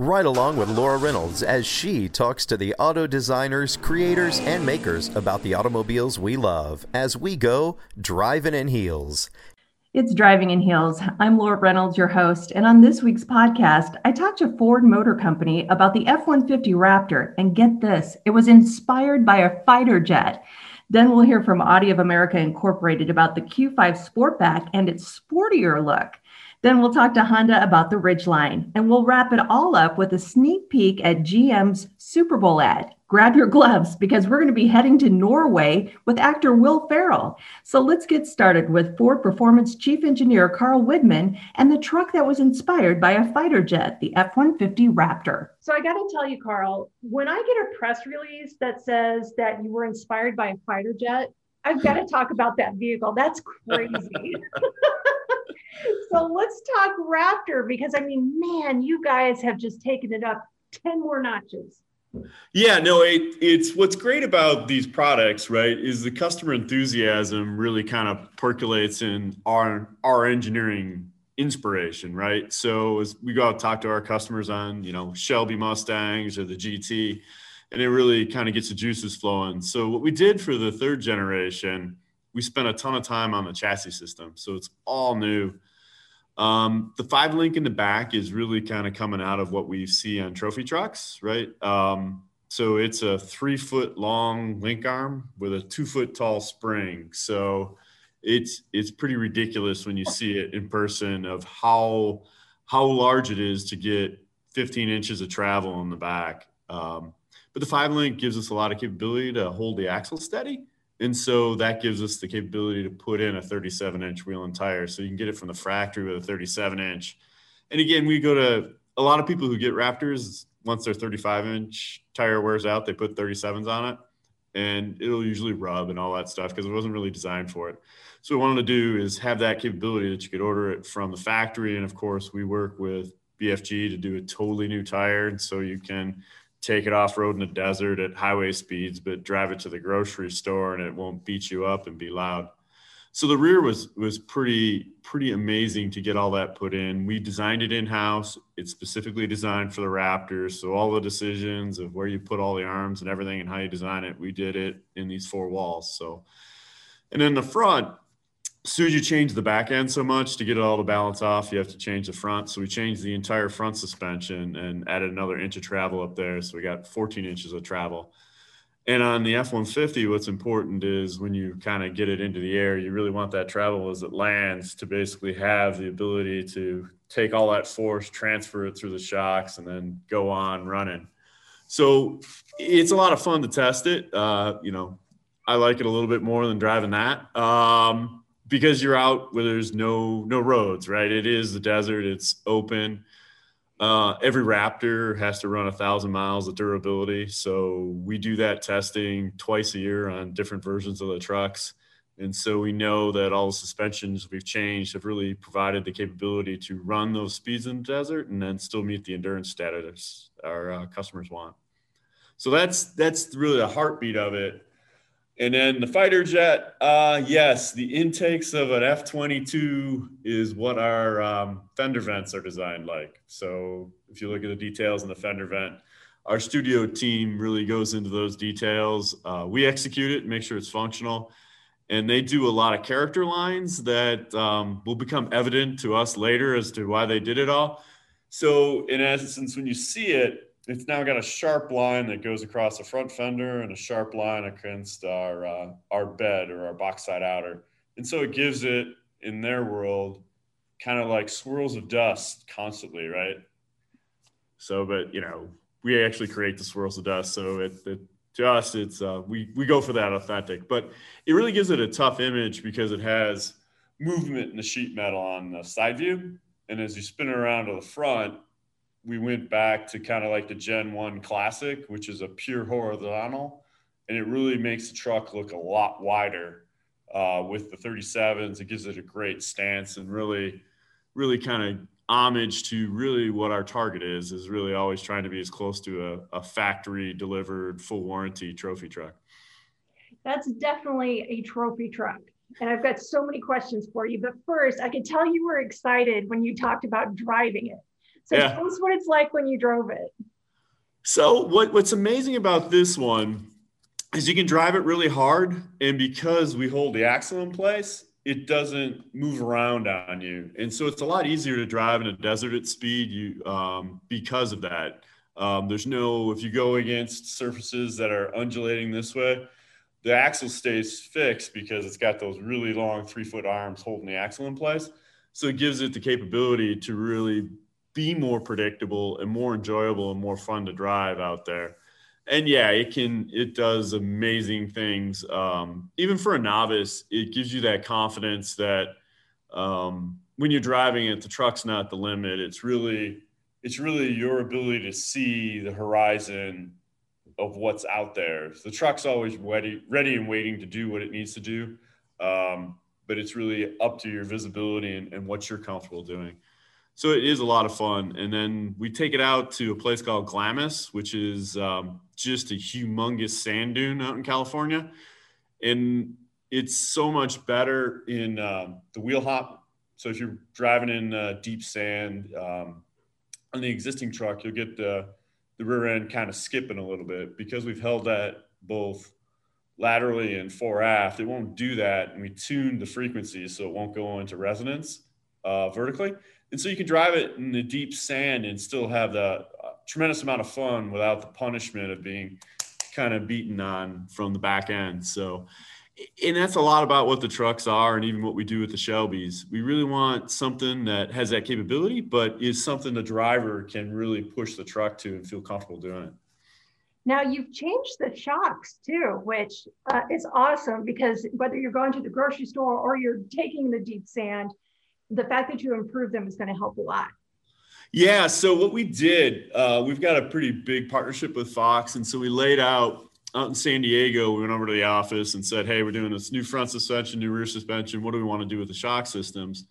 Right along with Laura Reynolds as she talks to the auto designers, creators, and makers about the automobiles we love as we go driving in heels. It's Driving in Heels. I'm Laura Reynolds, your host, and on this week's podcast, I talked to Ford Motor Company about the F 150 Raptor. And get this, it was inspired by a fighter jet. Then we'll hear from Audi of America Incorporated about the Q5 Sportback and its sportier look. Then we'll talk to Honda about the Ridgeline, and we'll wrap it all up with a sneak peek at GM's Super Bowl ad. Grab your gloves because we're going to be heading to Norway with actor Will Ferrell. So let's get started with Ford Performance Chief Engineer Carl Widmann and the truck that was inspired by a fighter jet, the F 150 Raptor. So I got to tell you, Carl, when I get a press release that says that you were inspired by a fighter jet, I've got to talk about that vehicle. That's crazy. so let's talk Raptor because I mean, man, you guys have just taken it up 10 more notches. Yeah, no, it, it's what's great about these products, right? Is the customer enthusiasm really kind of percolates in our our engineering inspiration, right? So as we go out and talk to our customers on, you know, Shelby Mustangs or the GT, and it really kind of gets the juices flowing. So what we did for the third generation, we spent a ton of time on the chassis system. So it's all new. Um, the five link in the back is really kind of coming out of what we see on trophy trucks, right? Um, so it's a three foot long link arm with a two foot tall spring. So it's it's pretty ridiculous when you see it in person of how how large it is to get 15 inches of travel in the back. Um, but the five link gives us a lot of capability to hold the axle steady. And so that gives us the capability to put in a 37 inch wheel and tire. So you can get it from the factory with a 37 inch. And again, we go to a lot of people who get Raptors, once their 35 inch tire wears out, they put 37s on it and it'll usually rub and all that stuff because it wasn't really designed for it. So what we wanted to do is have that capability that you could order it from the factory. And of course, we work with BFG to do a totally new tire. So you can take it off road in the desert at highway speeds, but drive it to the grocery store and it won't beat you up and be loud. So the rear was was pretty pretty amazing to get all that put in. We designed it in house. It's specifically designed for the Raptors. So all the decisions of where you put all the arms and everything and how you design it, we did it in these four walls. So, and then the front, as soon as you change the back end so much to get it all to balance off, you have to change the front. So we changed the entire front suspension and added another inch of travel up there. So we got 14 inches of travel. And on the F 150, what's important is when you kind of get it into the air, you really want that travel as it lands to basically have the ability to take all that force, transfer it through the shocks, and then go on running. So it's a lot of fun to test it. Uh, you know, I like it a little bit more than driving that. Um, because you're out where there's no no roads, right? It is the desert. It's open. Uh, every Raptor has to run a thousand miles of durability, so we do that testing twice a year on different versions of the trucks. And so we know that all the suspensions we've changed have really provided the capability to run those speeds in the desert and then still meet the endurance status our uh, customers want. So that's that's really the heartbeat of it. And then the fighter jet, uh, yes, the intakes of an F 22 is what our um, fender vents are designed like. So if you look at the details in the fender vent, our studio team really goes into those details. Uh, we execute it, make sure it's functional. And they do a lot of character lines that um, will become evident to us later as to why they did it all. So in essence, when you see it, it's now got a sharp line that goes across the front fender and a sharp line against our uh, our bed or our box side outer, and so it gives it in their world kind of like swirls of dust constantly, right? So, but you know, we actually create the swirls of dust, so it, it to us, it's uh, we we go for that authentic, but it really gives it a tough image because it has movement in the sheet metal on the side view, and as you spin it around to the front, we went back to kind of like the Gen One Classic, which is a pure horizontal, and it really makes the truck look a lot wider uh, with the 37s. It gives it a great stance and really, really kind of homage to really what our target is is really always trying to be as close to a, a factory delivered full warranty trophy truck that's definitely a trophy truck and i've got so many questions for you but first i can tell you were excited when you talked about driving it so yeah. tell us what it's like when you drove it so what, what's amazing about this one is you can drive it really hard and because we hold the axle in place it doesn't move around on you, and so it's a lot easier to drive in a desert at speed. You um, because of that. Um, there's no if you go against surfaces that are undulating this way, the axle stays fixed because it's got those really long three foot arms holding the axle in place. So it gives it the capability to really be more predictable and more enjoyable and more fun to drive out there and yeah, it can it does amazing things. Um, even for a novice, it gives you that confidence that um, when you're driving it, the truck's not the limit. It's really it's really your ability to see the horizon of what's out there. The truck's always ready, ready and waiting to do what it needs to do. Um, but it's really up to your visibility and, and what you're comfortable doing so it is a lot of fun. And then we take it out to a place called Glamis, which is um, just a humongous sand dune out in California. And it's so much better in um, the wheel hop. So if you're driving in uh, deep sand um, on the existing truck, you'll get the, the rear end kind of skipping a little bit because we've held that both laterally and fore aft. It won't do that. And we tuned the frequency so it won't go into resonance uh, vertically and so you can drive it in the deep sand and still have the uh, tremendous amount of fun without the punishment of being kind of beaten on from the back end. So, and that's a lot about what the trucks are and even what we do with the Shelbys. We really want something that has that capability, but is something the driver can really push the truck to and feel comfortable doing it. Now you've changed the shocks too, which uh, is awesome because whether you're going to the grocery store or you're taking the deep sand, the fact that you improve them is going to help a lot. Yeah. So what we did, uh, we've got a pretty big partnership with Fox, and so we laid out out in San Diego. We went over to the office and said, "Hey, we're doing this new front suspension, new rear suspension. What do we want to do with the shock systems?"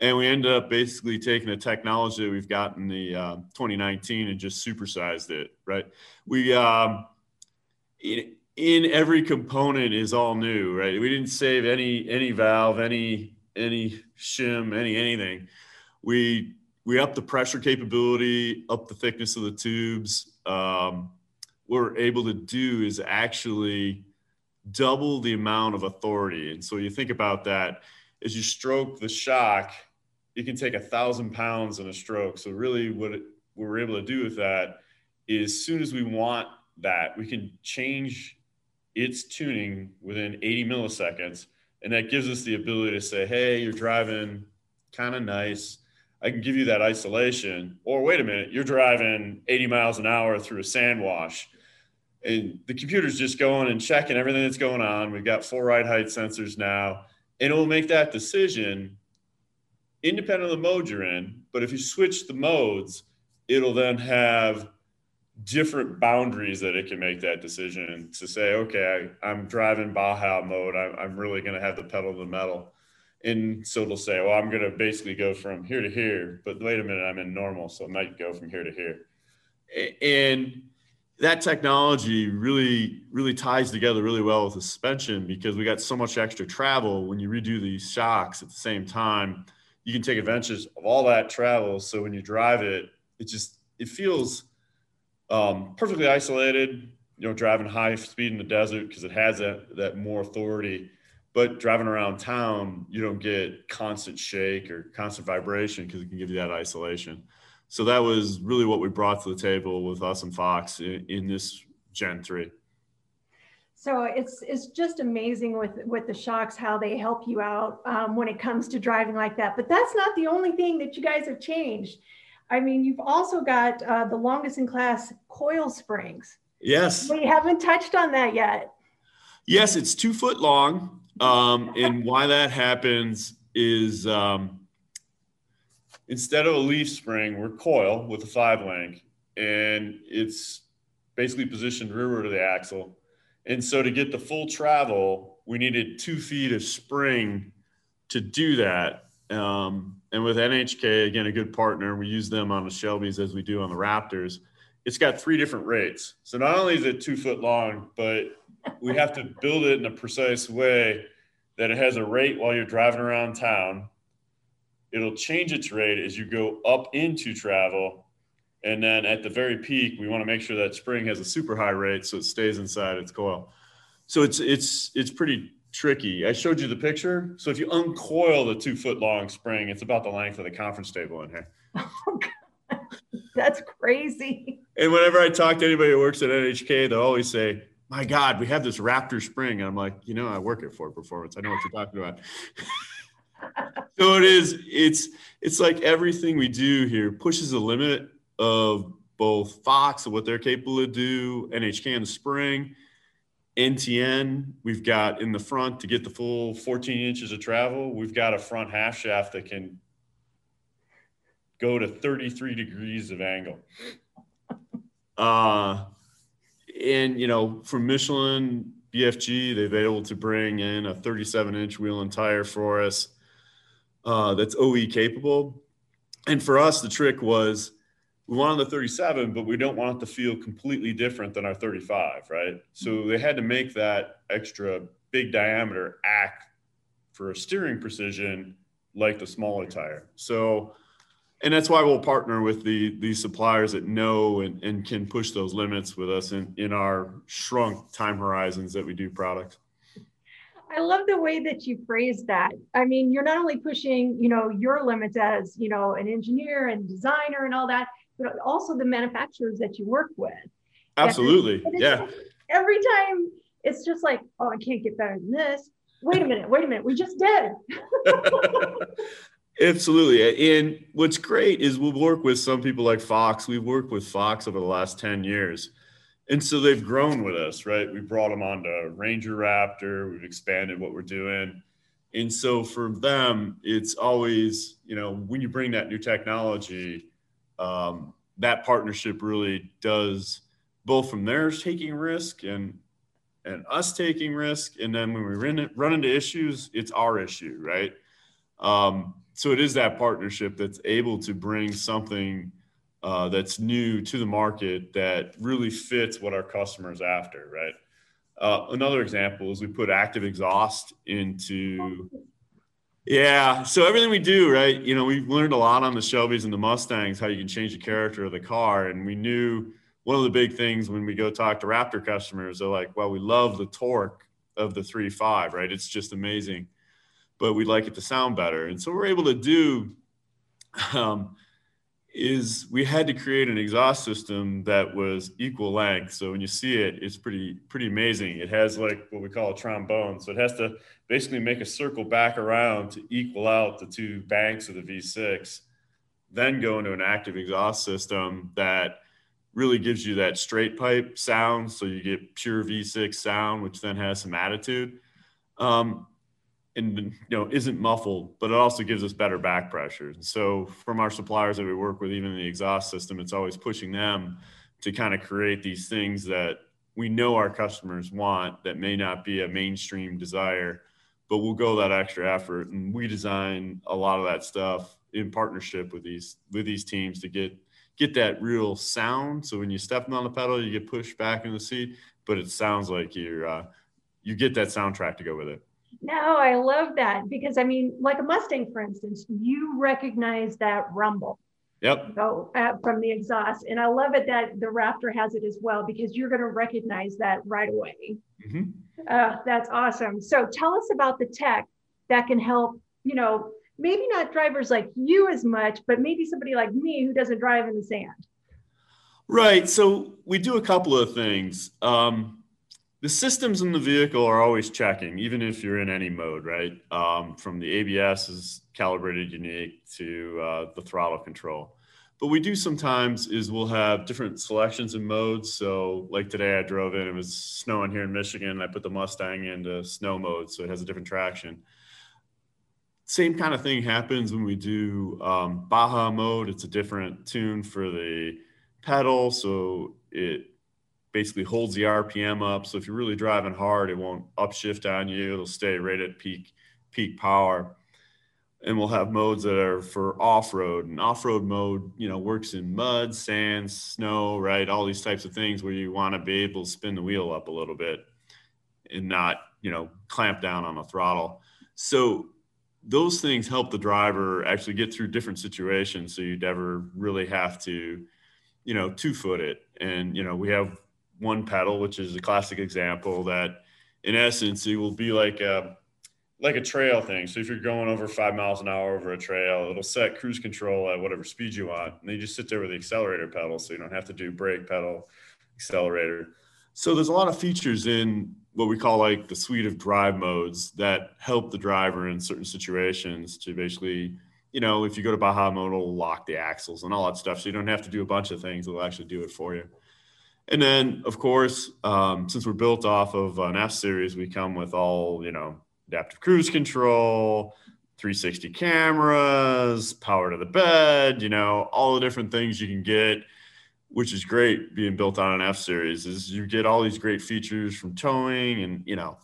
And we ended up basically taking the technology that we've got in the uh, 2019 and just supersized it. Right. We um, in, in every component is all new. Right. We didn't save any any valve, any any shim, any anything. We we up the pressure capability, up the thickness of the tubes. Um, what we're able to do is actually double the amount of authority. And so you think about that as you stroke the shock, it can take a thousand pounds in a stroke. So really, what, it, what we're able to do with that is, as soon as we want that, we can change its tuning within 80 milliseconds and that gives us the ability to say, hey, you're driving kind of nice. I can give you that isolation. Or wait a minute, you're driving 80 miles an hour through a sand wash. And the computer's just going and checking everything that's going on. We've got full ride height sensors now, and it will make that decision independent of the mode you're in. But if you switch the modes, it'll then have different boundaries that it can make that decision to say, okay, I, am driving Baja mode. I, I'm really going to have the pedal to the metal. And so it'll say, well, I'm going to basically go from here to here, but wait a minute, I'm in normal. So I might go from here to here. And that technology really, really ties together really well with the suspension because we got so much extra travel when you redo these shocks at the same time. You can take advantage of all that travel. So when you drive it, it just, it feels um, perfectly isolated, you know, driving high speed in the desert because it has that, that more authority. But driving around town, you don't get constant shake or constant vibration because it can give you that isolation. So that was really what we brought to the table with us and Fox in, in this Gen 3. So it's it's just amazing with with the shocks how they help you out um, when it comes to driving like that. But that's not the only thing that you guys have changed. I mean, you've also got uh, the longest in class coil springs. Yes. We haven't touched on that yet. Yes, it's two foot long. Um, and why that happens is um, instead of a leaf spring, we're coil with a five link, and it's basically positioned rearward of the axle. And so to get the full travel, we needed two feet of spring to do that. Um, and with NHK, again, a good partner, we use them on the Shelbys as we do on the Raptors. It's got three different rates. So not only is it two foot long, but we have to build it in a precise way that it has a rate while you're driving around town. It'll change its rate as you go up into travel. And then at the very peak, we want to make sure that spring has a super high rate so it stays inside its coil. So it's it's it's pretty tricky. I showed you the picture. So if you uncoil the two foot long spring, it's about the length of the conference table in here. Oh, That's crazy. And whenever I talk to anybody who works at NHK, they'll always say, my God, we have this Raptor spring. And I'm like, you know, I work at Ford Performance. I know what you're talking about. so it is, it's, it's like everything we do here pushes the limit of both Fox and what they're capable to do, NHK in the spring, NTN, we've got in the front to get the full 14 inches of travel. We've got a front half shaft that can go to 33 degrees of angle. Uh, and you know, from Michelin, BFG, they've been able to bring in a 37 inch wheel and tire for us uh, that's OE capable. And for us, the trick was we wanted the 37, but we don't want it to feel completely different than our 35, right? So mm-hmm. they had to make that extra big diameter act for a steering precision like the smaller tire. So and that's why we'll partner with the these suppliers that know and, and can push those limits with us in, in our shrunk time horizons that we do products. I love the way that you phrase that. I mean, you're not only pushing, you know, your limits as, you know, an engineer and designer and all that, but also the manufacturers that you work with. Absolutely. Yeah. Every time it's just like, oh, I can't get better than this. Wait a minute, wait a minute, we just did. Absolutely. And what's great is we'll work with some people like Fox. We've worked with Fox over the last 10 years. And so they've grown with us, right? We brought them onto Ranger Raptor. We've expanded what we're doing. And so for them, it's always, you know, when you bring that new technology, um, that partnership really does both from theirs taking risk and and us taking risk. And then when we run, run into issues, it's our issue, right? Um, so it is that partnership that's able to bring something uh, that's new to the market that really fits what our customers after, right? Uh, another example is we put active exhaust into yeah so everything we do right you know we've learned a lot on the shelbys and the mustangs how you can change the character of the car and we knew one of the big things when we go talk to raptor customers they're like well we love the torque of the 3.5 right it's just amazing but we'd like it to sound better. And so we're able to do um, is we had to create an exhaust system that was equal length. So when you see it, it's pretty pretty amazing. It has like what we call a trombone. So it has to basically make a circle back around to equal out the two banks of the V6, then go into an active exhaust system that really gives you that straight pipe sound. So you get pure V6 sound, which then has some attitude. Um, and you know isn't muffled, but it also gives us better back pressure. So from our suppliers that we work with, even the exhaust system, it's always pushing them to kind of create these things that we know our customers want that may not be a mainstream desire, but we'll go that extra effort and we design a lot of that stuff in partnership with these with these teams to get get that real sound. So when you step on the pedal, you get pushed back in the seat, but it sounds like you're uh, you get that soundtrack to go with it. No, I love that because I mean, like a Mustang, for instance, you recognize that rumble. Yep. So uh, from the exhaust, and I love it that the Raptor has it as well because you're going to recognize that right away. Mm-hmm. Uh, that's awesome. So tell us about the tech that can help, you know, maybe not drivers like you as much, but maybe somebody like me who doesn't drive in the sand? Right. So we do a couple of things. Um, the systems in the vehicle are always checking, even if you're in any mode, right? Um, from the ABS is calibrated unique to uh, the throttle control. But we do sometimes is we'll have different selections and modes. So like today I drove in, it was snowing here in Michigan. I put the Mustang into snow mode, so it has a different traction. Same kind of thing happens when we do um, Baja mode. It's a different tune for the pedal, so it basically holds the RPM up. So if you're really driving hard, it won't upshift on you. It'll stay right at peak peak power. And we'll have modes that are for off-road. And off-road mode, you know, works in mud, sand, snow, right? All these types of things where you want to be able to spin the wheel up a little bit and not, you know, clamp down on the throttle. So those things help the driver actually get through different situations so you never really have to you know two foot it and you know we have one pedal, which is a classic example that in essence it will be like a like a trail thing. So if you're going over five miles an hour over a trail, it'll set cruise control at whatever speed you want. And then you just sit there with the accelerator pedal. So you don't have to do brake pedal, accelerator. So there's a lot of features in what we call like the suite of drive modes that help the driver in certain situations to basically, you know, if you go to Baja mode, it'll lock the axles and all that stuff. So you don't have to do a bunch of things. It'll actually do it for you. And then, of course, um, since we're built off of an F series, we come with all, you know, adaptive cruise control, 360 cameras, power to the bed, you know, all the different things you can get, which is great being built on an F series is you get all these great features from towing and, you know,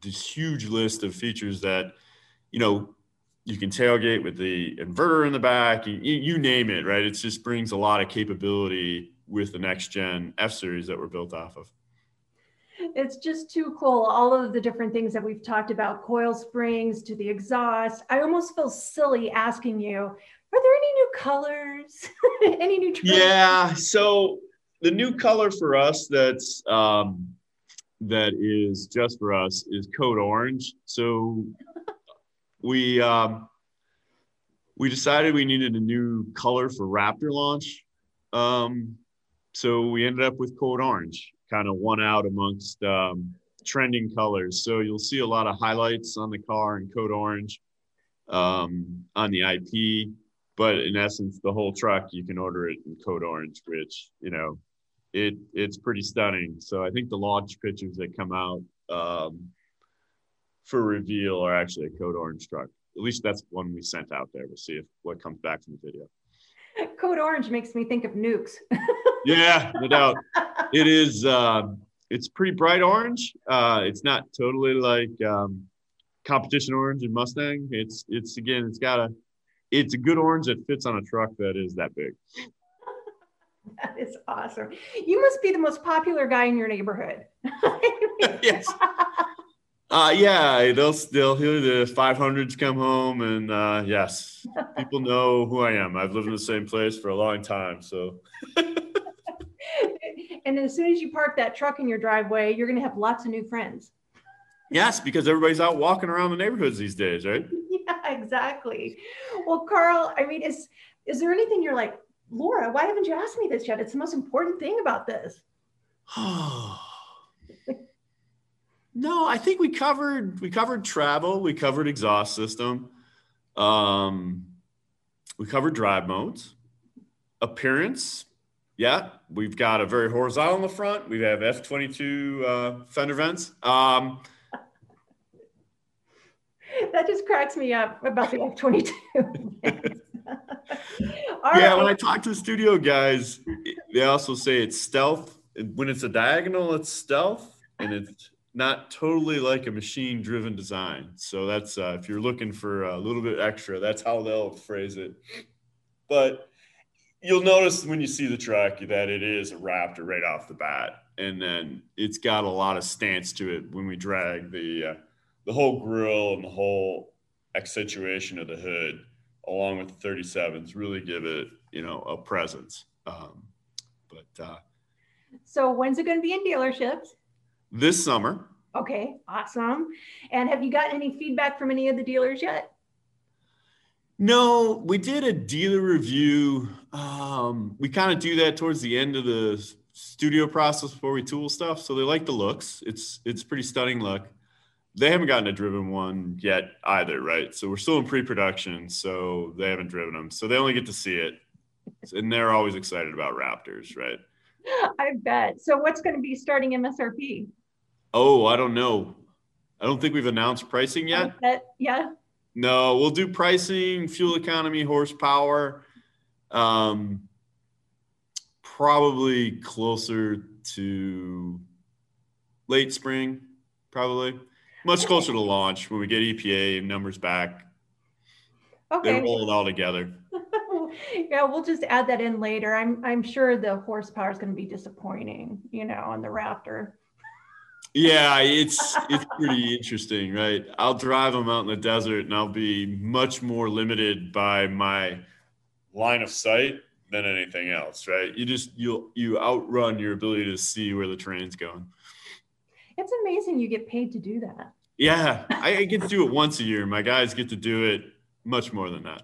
this huge list of features that, you know, you can tailgate with the inverter in the back, you, you name it, right? It just brings a lot of capability with the next gen F series that we're built off of. It's just too cool. All of the different things that we've talked about, coil springs to the exhaust. I almost feel silly asking you, are there any new colors? any new trends? Yeah. So the new color for us that's um, that is just for us is code orange. So we um, we decided we needed a new color for Raptor launch. Um, so we ended up with Code Orange, kind of one out amongst um, trending colors. So you'll see a lot of highlights on the car in Code Orange um, on the IP, but in essence, the whole truck you can order it in Code Orange, which you know it it's pretty stunning. So I think the launch pictures that come out um, for reveal are actually a Code Orange truck. At least that's one we sent out there. We'll see if what comes back from the video. Code Orange makes me think of nukes. yeah, no doubt. It is. Uh, it's pretty bright orange. Uh, it's not totally like um, competition orange and Mustang. It's it's again. It's got a. It's a good orange that fits on a truck that is that big. That is awesome. You must be the most popular guy in your neighborhood. yes. Uh, yeah, they'll they'll hear the 500s come home, and uh, yes, people know who I am. I've lived in the same place for a long time, so. and as soon as you park that truck in your driveway, you're going to have lots of new friends. Yes, because everybody's out walking around the neighborhoods these days, right? Yeah, exactly. Well, Carl, I mean, is is there anything you're like, Laura? Why haven't you asked me this yet? It's the most important thing about this. No, I think we covered we covered travel, we covered exhaust system, um, we covered drive modes, appearance. Yeah, we've got a very horizontal in the front. We have F twenty two uh, fender vents. Um, that just cracks me up about the F twenty two. Yeah, when I talk to the studio guys, they also say it's stealth. When it's a diagonal, it's stealth, and it's not totally like a machine driven design. So that's uh, if you're looking for a little bit extra, that's how they'll phrase it. But you'll notice when you see the truck that it is a Raptor right off the bat, and then it's got a lot of stance to it when we drag the uh, the whole grill and the whole accentuation of the hood along with the 37s really give it you know a presence. Um, but uh, so when's it going to be in dealerships? this summer. Okay, awesome. And have you gotten any feedback from any of the dealers yet? No, we did a dealer review. Um, we kind of do that towards the end of the studio process before we tool stuff. So they like the looks. It's it's pretty stunning look. They haven't gotten a driven one yet either, right? So we're still in pre-production, so they haven't driven them. So they only get to see it, and they're always excited about Raptors, right? I bet. So what's going to be starting MSRP? Oh, I don't know. I don't think we've announced pricing yet. Yeah. No, we'll do pricing, fuel economy, horsepower. Um, probably closer to late spring, probably much closer to launch when we get EPA numbers back. Okay. They roll it all together. yeah, we'll just add that in later. I'm I'm sure the horsepower is going to be disappointing, you know, on the Raptor. Yeah, it's it's pretty interesting, right? I'll drive them out in the desert and I'll be much more limited by my line of sight than anything else, right? You just you you outrun your ability to see where the terrain's going. It's amazing you get paid to do that. Yeah, I get to do it once a year. My guys get to do it much more than that.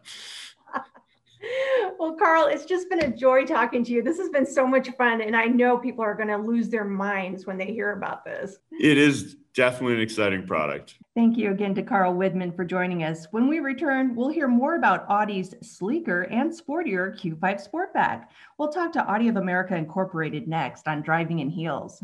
well, Carl, it's just been a joy talking to you. This has been so much fun, and I know people are going to lose their minds when they hear about this. It is definitely an exciting product. Thank you again to Carl Widmann for joining us. When we return, we'll hear more about Audi's sleeker and sportier Q5 Sportback. We'll talk to Audi of America Incorporated next on Driving in Heels.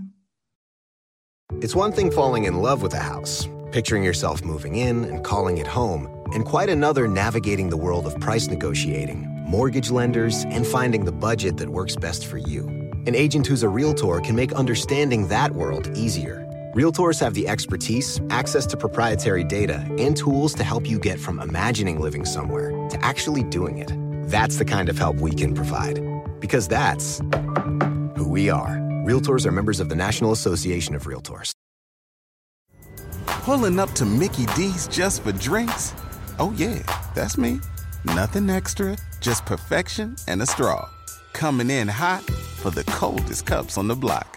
It's one thing falling in love with a house, picturing yourself moving in and calling it home, and quite another navigating the world of price negotiating, mortgage lenders, and finding the budget that works best for you. An agent who's a realtor can make understanding that world easier. Realtors have the expertise, access to proprietary data, and tools to help you get from imagining living somewhere to actually doing it. That's the kind of help we can provide. Because that's who we are. Realtors are members of the National Association of Realtors. Pulling up to Mickey D's just for drinks? Oh, yeah, that's me. Nothing extra, just perfection and a straw. Coming in hot for the coldest cups on the block.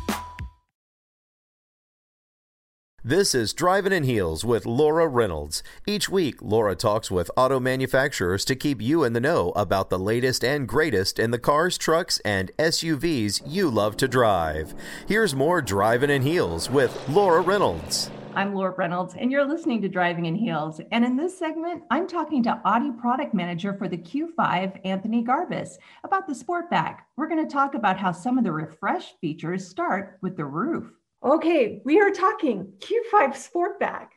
This is Driving in Heels with Laura Reynolds. Each week, Laura talks with auto manufacturers to keep you in the know about the latest and greatest in the cars, trucks, and SUVs you love to drive. Here's more Driving in Heels with Laura Reynolds. I'm Laura Reynolds, and you're listening to Driving in Heels. And in this segment, I'm talking to Audi product manager for the Q5, Anthony Garbis, about the Sportback. We're going to talk about how some of the refreshed features start with the roof. Okay, we are talking Q5 Sportback.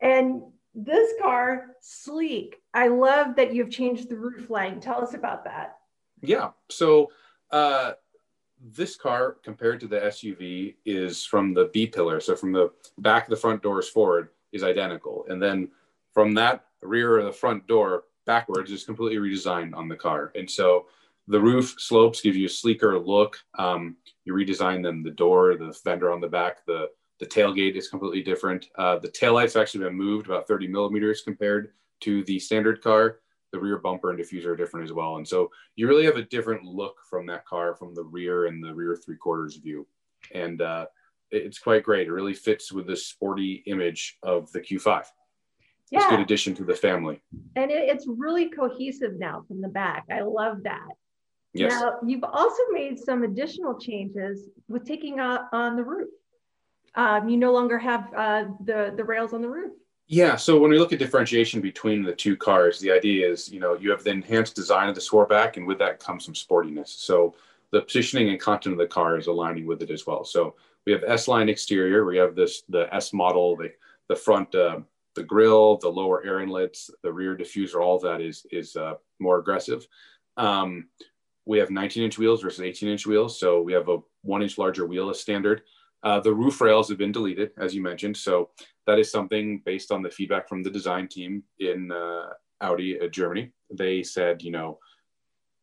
And this car, sleek. I love that you've changed the roof line. Tell us about that. Yeah. So, uh, this car compared to the SUV is from the B pillar. So from the back of the front doors forward is identical. And then from that rear of the front door backwards is completely redesigned on the car. And so the roof slopes give you a sleeker look. Um, you redesign them, the door, the fender on the back, the, the tailgate is completely different. Uh, the taillights actually been moved about 30 millimeters compared to the standard car the rear bumper and diffuser are different as well. And so you really have a different look from that car from the rear and the rear three quarters view. And uh, it's quite great. It really fits with the sporty image of the Q5. Yeah. It's a good addition to the family. And it, it's really cohesive now from the back. I love that. Yes. Now, you've also made some additional changes with taking on, on the roof. Um, you no longer have uh, the, the rails on the roof. Yeah, so when we look at differentiation between the two cars, the idea is, you know, you have the enhanced design of the Sportback, and with that comes some sportiness. So the positioning and content of the car is aligning with it as well. So we have S-line exterior, we have this the S model, the the front, uh, the grill, the lower air inlets, the rear diffuser, all that is is uh, more aggressive. Um, we have 19 inch wheels versus 18 inch wheels, so we have a one inch larger wheel as standard. Uh, the roof rails have been deleted, as you mentioned. So that is something based on the feedback from the design team in uh, Audi uh, Germany. They said, you know,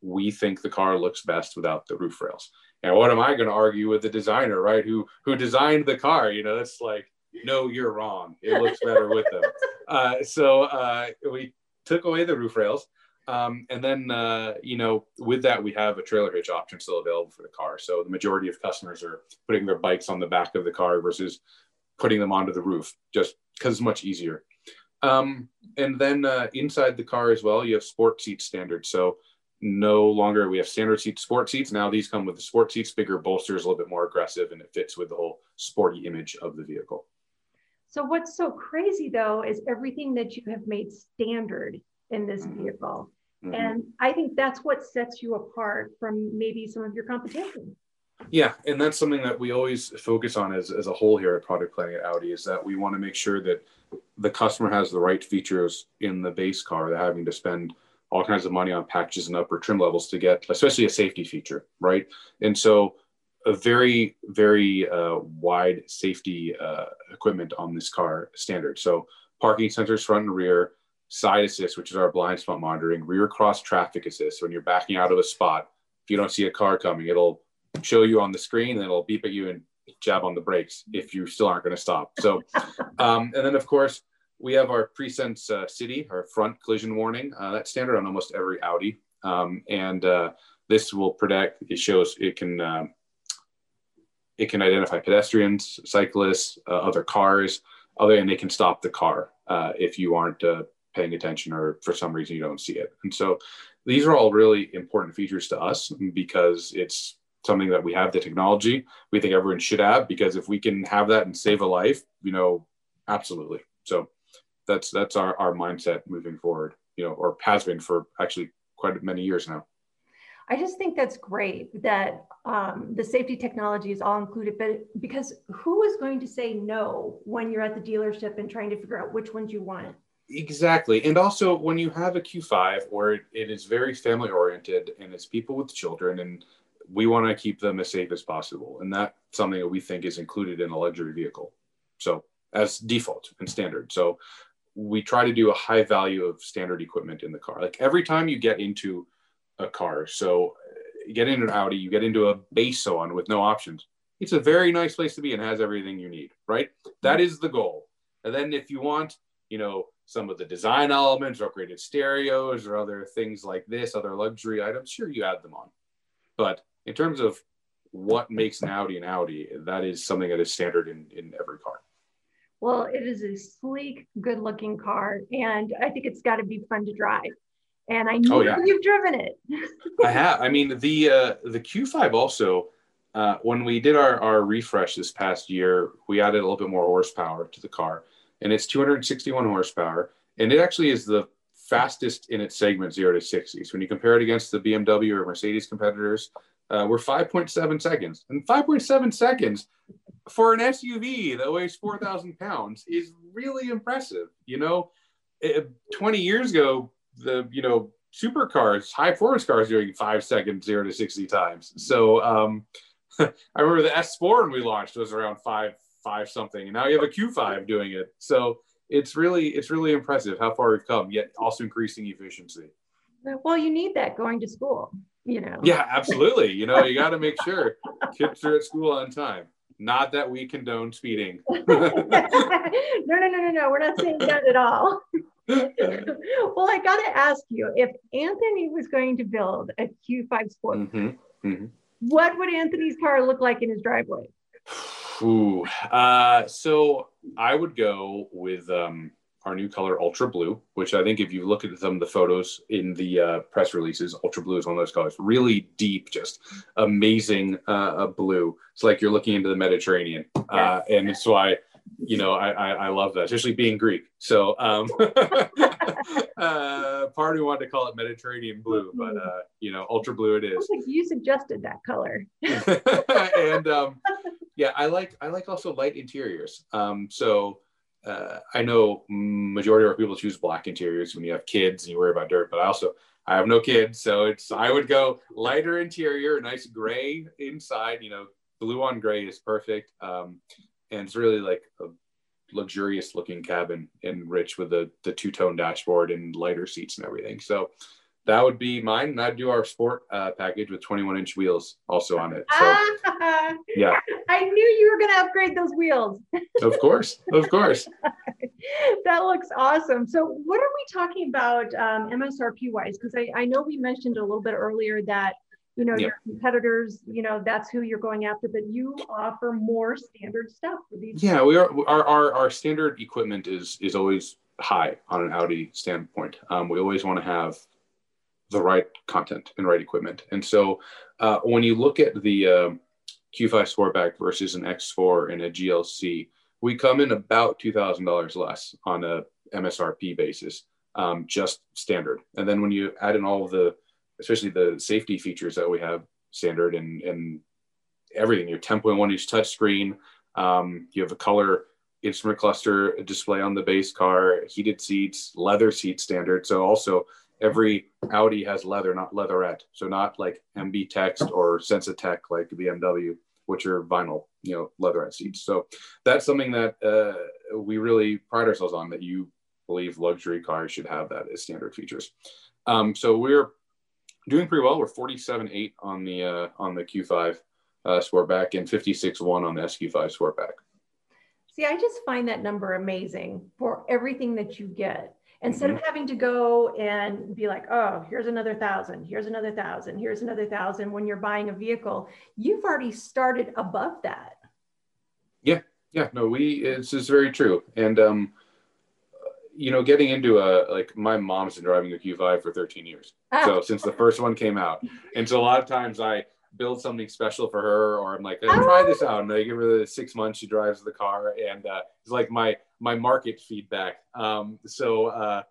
we think the car looks best without the roof rails. And what am I going to argue with the designer, right? Who who designed the car? You know, it's like no, you're wrong. It looks better with them. Uh, so uh, we took away the roof rails. Um, and then, uh, you know, with that, we have a trailer hitch option still available for the car. So the majority of customers are putting their bikes on the back of the car versus putting them onto the roof, just because it's much easier. Um, and then uh, inside the car as well, you have sport seat standard. So no longer we have standard seats, sport seats. Now these come with the sport seats, bigger bolsters, a little bit more aggressive, and it fits with the whole sporty image of the vehicle. So what's so crazy though is everything that you have made standard in this mm-hmm. vehicle. Mm-hmm. And I think that's what sets you apart from maybe some of your competition. Yeah, and that's something that we always focus on as, as a whole here at Product Planning at Audi is that we want to make sure that the customer has the right features in the base car. They're having to spend all kinds of money on packages and upper trim levels to get, especially a safety feature, right? And so, a very, very uh, wide safety uh, equipment on this car standard. So, parking sensors front and rear, side assist, which is our blind spot monitoring, rear cross traffic assist. When you're backing out of a spot, if you don't see a car coming, it'll show you on the screen and it'll beep at you and jab on the brakes if you still aren't going to stop. So, um, and then of course, we have our Presense uh, City, our front collision warning. Uh, that's standard on almost every Audi. Um, and uh, this will protect, it shows it can, um, it can identify pedestrians, cyclists, uh, other cars, other, and they can stop the car uh, if you aren't uh, paying attention or for some reason you don't see it. And so these are all really important features to us because it's something that we have the technology we think everyone should have because if we can have that and save a life, you know, absolutely. So that's that's our, our mindset moving forward you know or has been for actually quite many years now i just think that's great that um, the safety technology is all included but because who is going to say no when you're at the dealership and trying to figure out which ones you want exactly and also when you have a q5 or it is very family oriented and it's people with children and we want to keep them as safe as possible and that's something that we think is included in a luxury vehicle so as default and standard so we try to do a high value of standard equipment in the car. Like every time you get into a car, so you get into an Audi, you get into a base on with no options. It's a very nice place to be and has everything you need, right? That is the goal. And then if you want, you know, some of the design elements, or upgraded stereos, or other things like this, other luxury items, sure, you add them on. But in terms of what makes an Audi an Audi, that is something that is standard in, in every car. Well, it is a sleek, good looking car, and I think it's got to be fun to drive. And I know oh, yeah. you've driven it. I have. I mean, the uh, the Q5 also, uh, when we did our, our refresh this past year, we added a little bit more horsepower to the car, and it's 261 horsepower, and it actually is the fastest in its segment, zero to 60. So when you compare it against the BMW or Mercedes competitors, uh, we're 5.7 seconds, and 5.7 seconds for an SUV that weighs 4,000 pounds is really impressive. You know, it, 20 years ago, the, you know, supercars, high performance cars doing five seconds, zero to 60 times. So um, I remember the S4 when we launched was around five, five something. And now you have a Q5 doing it. So it's really, it's really impressive how far we've come, yet also increasing efficiency. Well, you need that going to school, you know. Yeah, absolutely. You know, you got to make sure kids are at school on time. Not that we condone speeding. no, no, no, no, no. We're not saying that at all. well, I got to ask you if Anthony was going to build a Q5 Sport, mm-hmm, mm-hmm. what would Anthony's car look like in his driveway? Ooh, uh, so I would go with um, our new color ultra blue which i think if you look at some of the photos in the uh, press releases ultra blue is one of those colors. Really deep just amazing uh, blue. It's like you're looking into the mediterranean. Uh, and it's why you know I, I, I love that especially being greek. So um uh part of me wanted to call it mediterranean blue but uh you know ultra blue it is. You suggested that color. And um yeah i like i like also light interiors um so uh, I know majority of our people choose black interiors when you have kids and you worry about dirt, but I also I have no kids, so it's I would go lighter interior, nice gray inside. You know, blue on gray is perfect, um, and it's really like a luxurious looking cabin, enriched with the the two tone dashboard and lighter seats and everything. So that would be mine, and I'd do our sport uh, package with 21 inch wheels also on it. So yeah. I knew you were going to upgrade those wheels. of course. Of course. that looks awesome. So, what are we talking about um, MSRP wise? Because I, I know we mentioned a little bit earlier that you know your competitors you know that's who you're going after but you offer more standard stuff for these yeah we are our, our our standard equipment is is always high on an audi standpoint um, we always want to have the right content and right equipment and so uh, when you look at the uh, q5 sportback versus an x4 and a glc we come in about $2000 less on a msrp basis um, just standard and then when you add in all of the especially the safety features that we have standard and, and everything. Your 10.1 inch touchscreen, um, you have a color instrument cluster display on the base car, heated seats, leather seat standard. So also every Audi has leather, not leatherette. So not like MB-Tex or Sensatec like BMW, which are vinyl, you know, leatherette seats. So that's something that uh, we really pride ourselves on that you believe luxury cars should have that as standard features. Um, so we're doing pretty well. We're 47.8 on the uh, on the Q5 uh, Sportback and 56.1 on the SQ5 Sportback. See, I just find that number amazing for everything that you get. Instead mm-hmm. of having to go and be like, oh, here's another thousand, here's another thousand, here's another thousand when you're buying a vehicle, you've already started above that. Yeah, yeah, no, we it's just very true. And um, you know, getting into a like my mom's been driving a Q5 for 13 years. Ah. So since the first one came out, and so a lot of times I build something special for her, or I'm like, hey, try this out, and I give her the six months she drives the car, and uh, it's like my my market feedback. Um, so uh,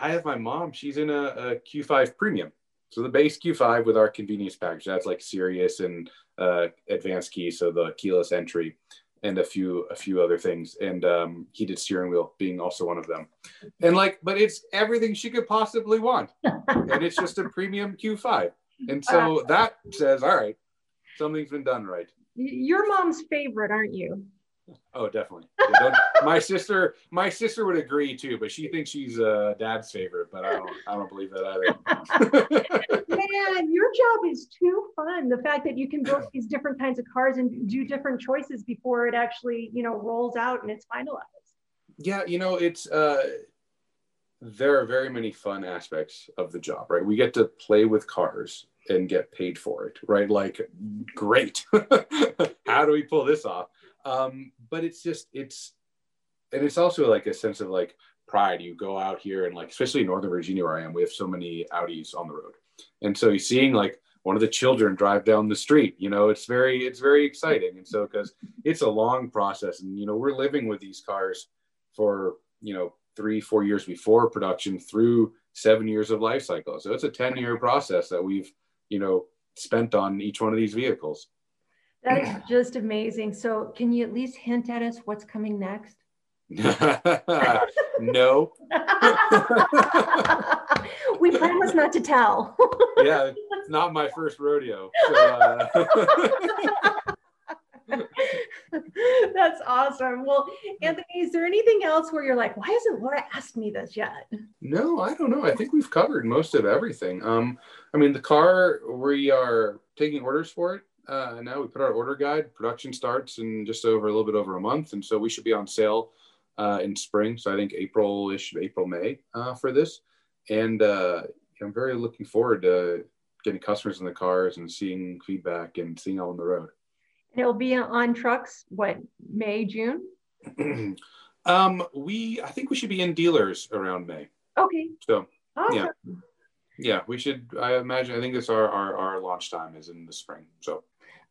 I have my mom; she's in a a Q5 Premium. So the base Q5 with our convenience package, that's like Sirius and uh, advanced key, so the keyless entry and a few a few other things. And um, heated steering wheel being also one of them. And like but it's everything she could possibly want. And it's just a premium q5 and so that says all right something's been done right your mom's favorite aren't you Oh, definitely. Yeah, my sister, my sister would agree too, but she thinks she's uh, dad's favorite. But I don't, I don't believe that either. Man, your job is too fun. The fact that you can build these different kinds of cars and do different choices before it actually, you know, rolls out and it's finalized. Yeah, you know, it's uh, there are very many fun aspects of the job, right? We get to play with cars and get paid for it, right? Like, great. How do we pull this off? Um, but it's just it's and it's also like a sense of like pride. You go out here and like especially in Northern Virginia where I am, we have so many Audis on the road. And so you're seeing like one of the children drive down the street, you know, it's very it's very exciting. And so because it's a long process and you know, we're living with these cars for, you know, three, four years before production through seven years of life cycle. So it's a 10 year process that we've, you know, spent on each one of these vehicles. That is just amazing. So, can you at least hint at us what's coming next? no. we promise not to tell. yeah, it's not my first rodeo. So, uh... That's awesome. Well, Anthony, is there anything else where you're like, why hasn't Laura asked me this yet? No, I don't know. I think we've covered most of everything. Um, I mean, the car, we are taking orders for it uh, now. We put our order guide. Production starts in just over a little bit over a month, and so we should be on sale uh, in spring. So I think April-ish, April May uh, for this. And uh, I'm very looking forward to getting customers in the cars and seeing feedback and seeing all on the road. And it'll be on trucks. What May, June? um, we I think we should be in dealers around May. Okay. So awesome. yeah. Yeah, we should. I imagine. I think it's our, our our launch time is in the spring. So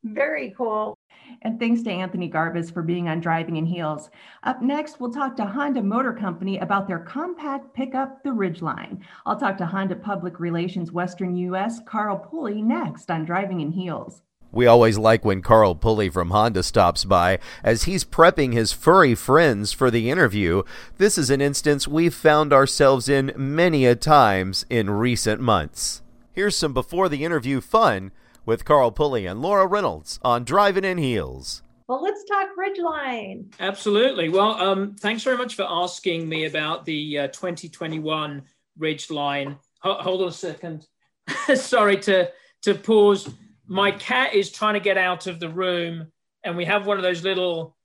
very cool. And thanks to Anthony Garbis for being on Driving in Heels. Up next, we'll talk to Honda Motor Company about their compact pickup, the Ridgeline. I'll talk to Honda Public Relations Western U.S. Carl Pulley next on Driving in Heels. We always like when Carl Pulley from Honda stops by as he's prepping his furry friends for the interview. This is an instance we've found ourselves in many a times in recent months. Here's some before the interview fun with Carl Pulley and Laura Reynolds on Driving in Heels. Well, let's talk Ridgeline. Absolutely. Well, um, thanks very much for asking me about the uh, 2021 Ridgeline. Ho- hold on a second. Sorry to to pause my cat is trying to get out of the room, and we have one of those little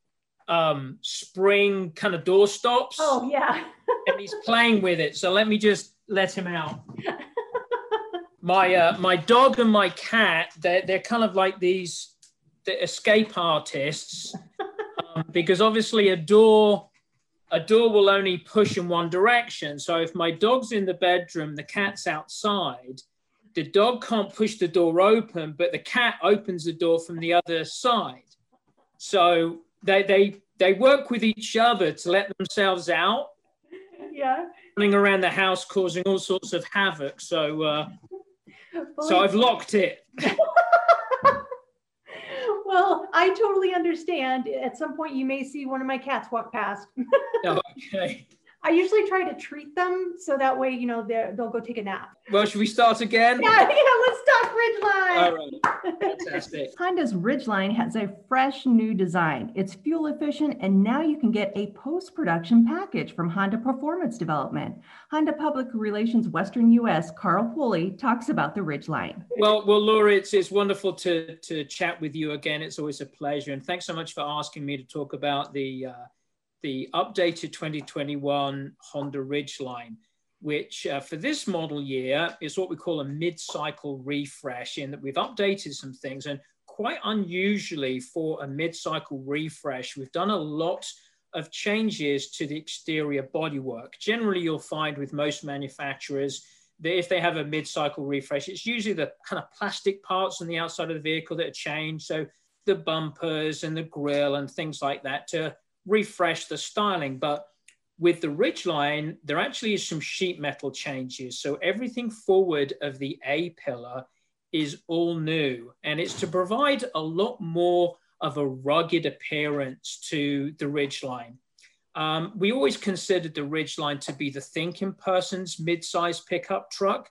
um, spring kind of door stops. Oh yeah. and he's playing with it. So let me just let him out. my uh, my dog and my cat, they're they're kind of like these the escape artists, um, because obviously a door a door will only push in one direction. So if my dog's in the bedroom, the cat's outside, the dog can't push the door open, but the cat opens the door from the other side. So they they they work with each other to let themselves out. Yeah. Running around the house causing all sorts of havoc. So uh, so I've locked it. well, I totally understand. At some point, you may see one of my cats walk past. okay. I usually try to treat them so that way, you know, they'll go take a nap. Well, should we start again? Yeah, yeah let's talk Ridgeline. All right. Fantastic. Honda's Ridgeline has a fresh new design. It's fuel efficient, and now you can get a post production package from Honda Performance Development. Honda Public Relations Western US, Carl Pulley, talks about the Ridgeline. Well, well, Laura, it's, it's wonderful to, to chat with you again. It's always a pleasure. And thanks so much for asking me to talk about the. Uh, the updated 2021 Honda Ridgeline, which uh, for this model year is what we call a mid-cycle refresh in that we've updated some things and quite unusually for a mid-cycle refresh, we've done a lot of changes to the exterior bodywork. Generally, you'll find with most manufacturers that if they have a mid-cycle refresh, it's usually the kind of plastic parts on the outside of the vehicle that are changed. So the bumpers and the grille and things like that to refresh the styling. But with the Ridgeline, there actually is some sheet metal changes. So everything forward of the A pillar is all new. And it's to provide a lot more of a rugged appearance to the Ridgeline. Um, we always considered the Ridgeline to be the thinking person's mid-sized pickup truck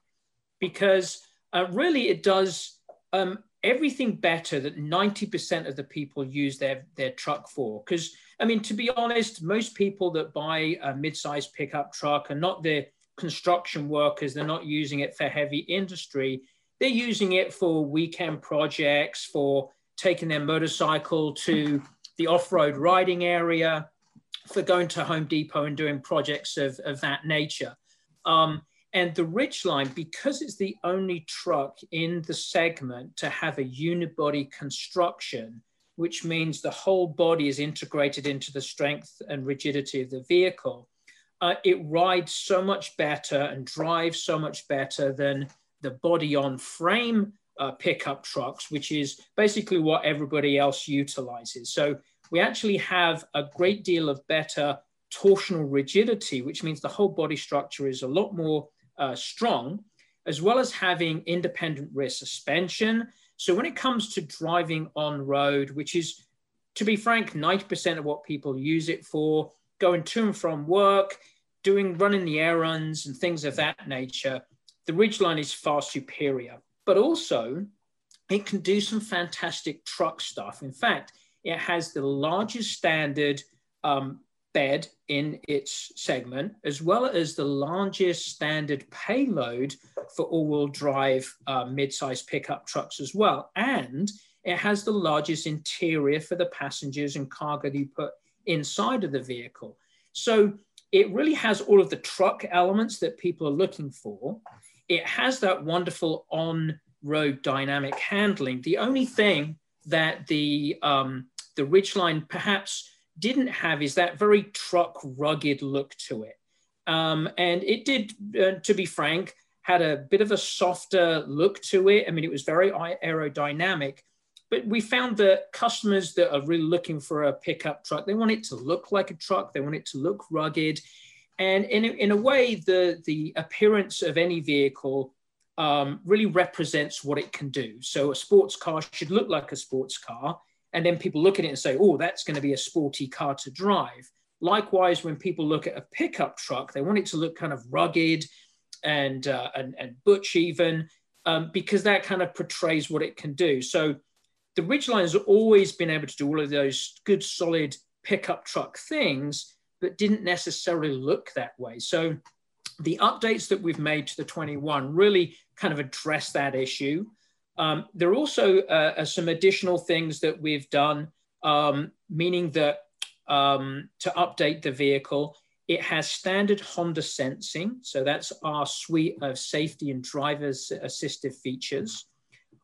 because uh, really it does um, everything better that 90% of the people use their, their truck for. Because, I mean, to be honest, most people that buy a mid-sized pickup truck are not the construction workers. They're not using it for heavy industry. They're using it for weekend projects, for taking their motorcycle to the off-road riding area, for going to Home Depot and doing projects of, of that nature. Um, and the Ridgeline, because it's the only truck in the segment to have a unibody construction, which means the whole body is integrated into the strength and rigidity of the vehicle, uh, it rides so much better and drives so much better than the body on frame uh, pickup trucks, which is basically what everybody else utilizes. So we actually have a great deal of better torsional rigidity, which means the whole body structure is a lot more uh, strong, as well as having independent rear suspension. So when it comes to driving on road, which is, to be frank, 90% of what people use it for, going to and from work, doing running the errands and things of that nature, the Ridgeline is far superior. But also, it can do some fantastic truck stuff. In fact, it has the largest standard um, bed in its segment, as well as the largest standard payload for all-wheel drive uh, mid-size pickup trucks as well. And it has the largest interior for the passengers and cargo that you put inside of the vehicle. So it really has all of the truck elements that people are looking for. It has that wonderful on-road dynamic handling. The only thing that the um, the Ridgeline perhaps didn't have is that very truck rugged look to it. Um, and it did, uh, to be frank, had a bit of a softer look to it. I mean, it was very aerodynamic, but we found that customers that are really looking for a pickup truck, they want it to look like a truck, they want it to look rugged. And in a, in a way, the, the appearance of any vehicle um, really represents what it can do. So a sports car should look like a sports car and then people look at it and say, oh, that's going to be a sporty car to drive. Likewise, when people look at a pickup truck, they want it to look kind of rugged and, uh, and, and butch even, um, because that kind of portrays what it can do. So the Ridgeline has always been able to do all of those good, solid pickup truck things, but didn't necessarily look that way. So the updates that we've made to the 21 really kind of address that issue. Um, there are also uh, some additional things that we've done, um, meaning that um, to update the vehicle, it has standard Honda sensing. So that's our suite of safety and driver's assistive features.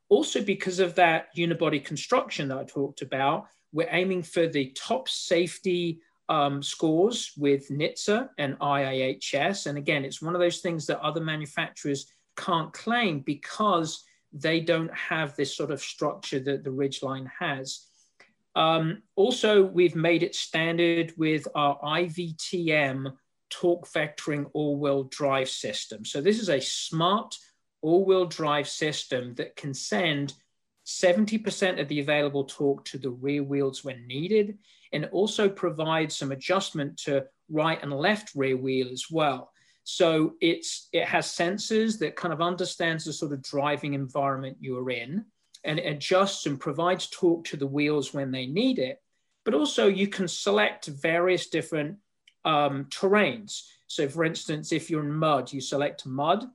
Also, because of that unibody construction that I talked about, we're aiming for the top safety um, scores with NHTSA and IIHS. And again, it's one of those things that other manufacturers can't claim because they don't have this sort of structure that the Ridgeline has. Um, also, we've made it standard with our IVTM torque vectoring all-wheel drive system. So this is a smart all-wheel drive system that can send 70% of the available torque to the rear wheels when needed, and also provides some adjustment to right and left rear wheel as well. So it's it has sensors that kind of understands the sort of driving environment you're in and it adjusts and provides torque to the wheels when they need it. But also you can select various different um, terrains. So for instance, if you're in mud, you select mud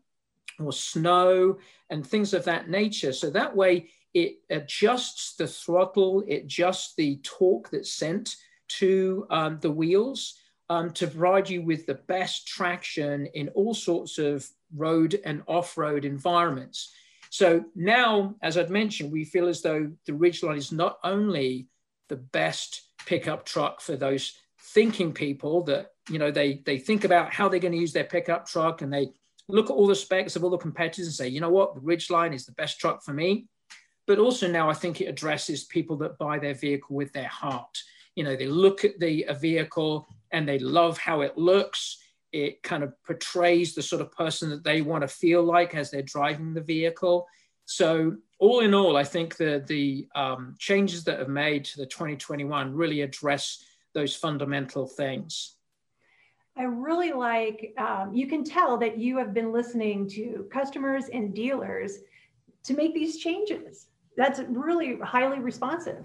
or snow and things of that nature. So that way it adjusts the throttle, it adjusts the torque that's sent to um, the wheels um, to provide you with the best traction in all sorts of road and off-road environments. So now, as I'd mentioned, we feel as though the Ridgeline is not only the best pickup truck for those thinking people that, you know, they, they think about how they're going to use their pickup truck and they look at all the specs of all the competitors and say, you know what, the Ridgeline is the best truck for me. But also now I think it addresses people that buy their vehicle with their heart. You know, they look at the a vehicle and they love how it looks it kind of portrays the sort of person that they want to feel like as they're driving the vehicle. So all in all, I think the the um, changes that have made to the 2021 really address those fundamental things. I really like, um, you can tell that you have been listening to customers and dealers to make these changes. That's really highly responsive.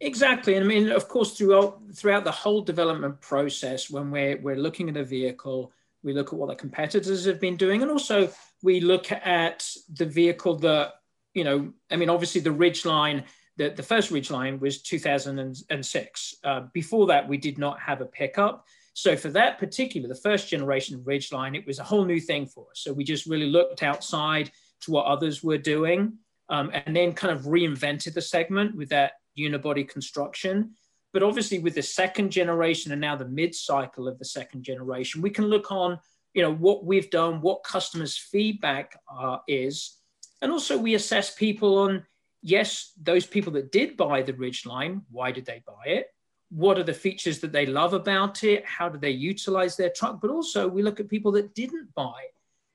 Exactly, and I mean, of course, throughout throughout the whole development process, when we're we're looking at a vehicle, we look at what the competitors have been doing, and also we look at the vehicle that you know. I mean, obviously, the Ridgeline, the the first Ridgeline was 2006. Uh, before that, we did not have a pickup. So for that particular, the first generation Ridgeline, it was a whole new thing for us. So we just really looked outside to what others were doing, um, and then kind of reinvented the segment with that unibody construction. But obviously, with the second generation and now the mid cycle of the second generation, we can look on, you know, what we've done, what customers' feedback uh, is, and also we assess people on, yes, those people that did buy the Ridgeline, why did they buy it? What are the features that they love about it? How do they utilize their truck? But also, we look at people that didn't buy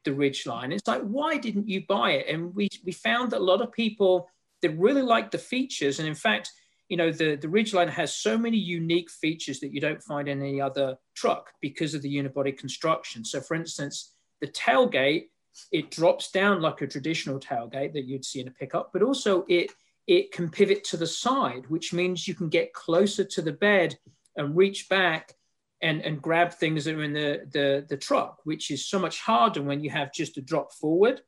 the Ridgeline. It's like, why didn't you buy it? And we we found that a lot of people they really like the features. And in fact, you know, the, the Ridgeline has so many unique features that you don't find in any other truck because of the unibody construction. So for instance, the tailgate, it drops down like a traditional tailgate that you'd see in a pickup, but also it, it can pivot to the side, which means you can get closer to the bed and reach back and, and grab things that are in the, the, the truck, which is so much harder when you have just a drop forward.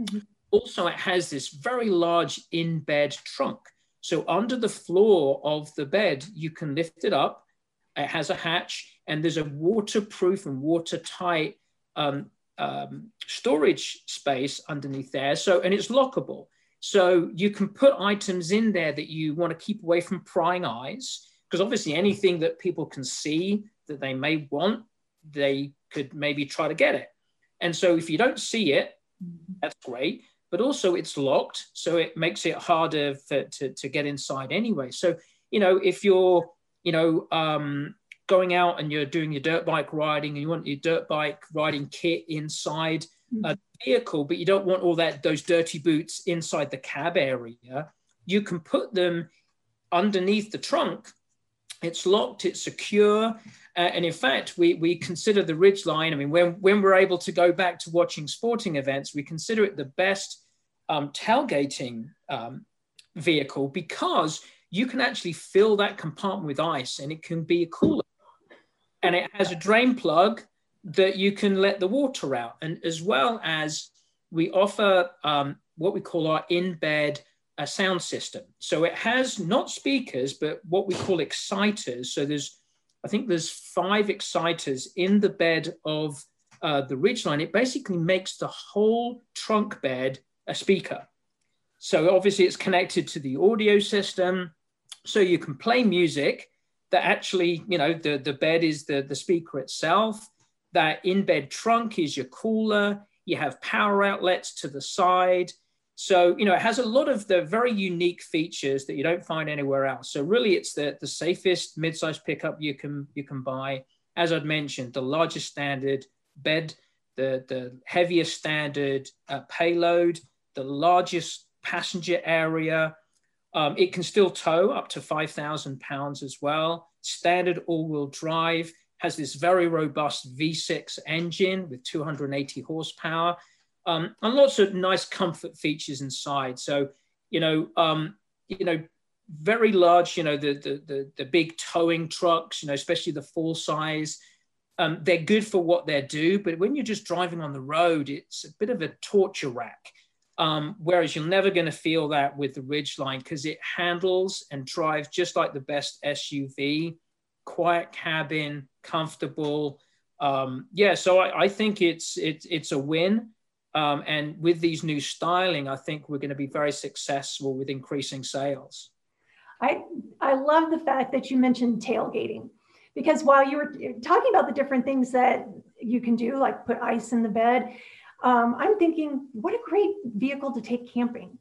Mm-hmm. Also, it has this very large in bed trunk. So, under the floor of the bed, you can lift it up. It has a hatch, and there's a waterproof and watertight um, um, storage space underneath there. So, and it's lockable. So, you can put items in there that you want to keep away from prying eyes, because obviously, anything that people can see that they may want, they could maybe try to get it. And so, if you don't see it, that's great but also it's locked, so it makes it harder for, to, to get inside anyway. So, you know, if you're, you know, um, going out and you're doing your dirt bike riding and you want your dirt bike riding kit inside mm-hmm. a vehicle, but you don't want all that those dirty boots inside the cab area, you can put them underneath the trunk. It's locked, it's secure. Uh, and in fact, we, we consider the Ridgeline. I mean, when, when we're able to go back to watching sporting events, we consider it the best um, tailgating um, vehicle because you can actually fill that compartment with ice and it can be a cooler. And it has a drain plug that you can let the water out, and as well as we offer um, what we call our in-bed uh, sound system. So it has not speakers, but what we call exciters. So there's, I think there's five exciters in the bed of uh, the Ridgeline. It basically makes the whole trunk bed a speaker. So obviously it's connected to the audio system. So you can play music that actually, you know, the, the bed is the, the speaker itself. That in-bed trunk is your cooler. You have power outlets to the side. So, you know, it has a lot of the very unique features that you don't find anywhere else. So really it's the, the safest mid-size pickup you can you can buy. As I'd mentioned, the largest standard bed, the, the heaviest standard uh, payload, the largest passenger area. Um, it can still tow up to 5,000 pounds as well. Standard all-wheel drive has this very robust V6 engine with 280 horsepower um, and lots of nice comfort features inside. So, you know, um, you know, very large, you know, the, the, the, the, big towing trucks, you know, especially the full size, um, they're good for what they do. But when you're just driving on the road, it's a bit of a torture rack. Um, whereas you're never going to feel that with the Ridgeline because it handles and drives just like the best SUV, quiet cabin, comfortable. Um, yeah, so I, I, think it's it's it's a win. Um, and with these new styling, I think we're going to be very successful with increasing sales. I I love the fact that you mentioned tailgating because while you were talking about the different things that you can do, like put ice in the bed, um, I'm thinking, what a great vehicle to take camping.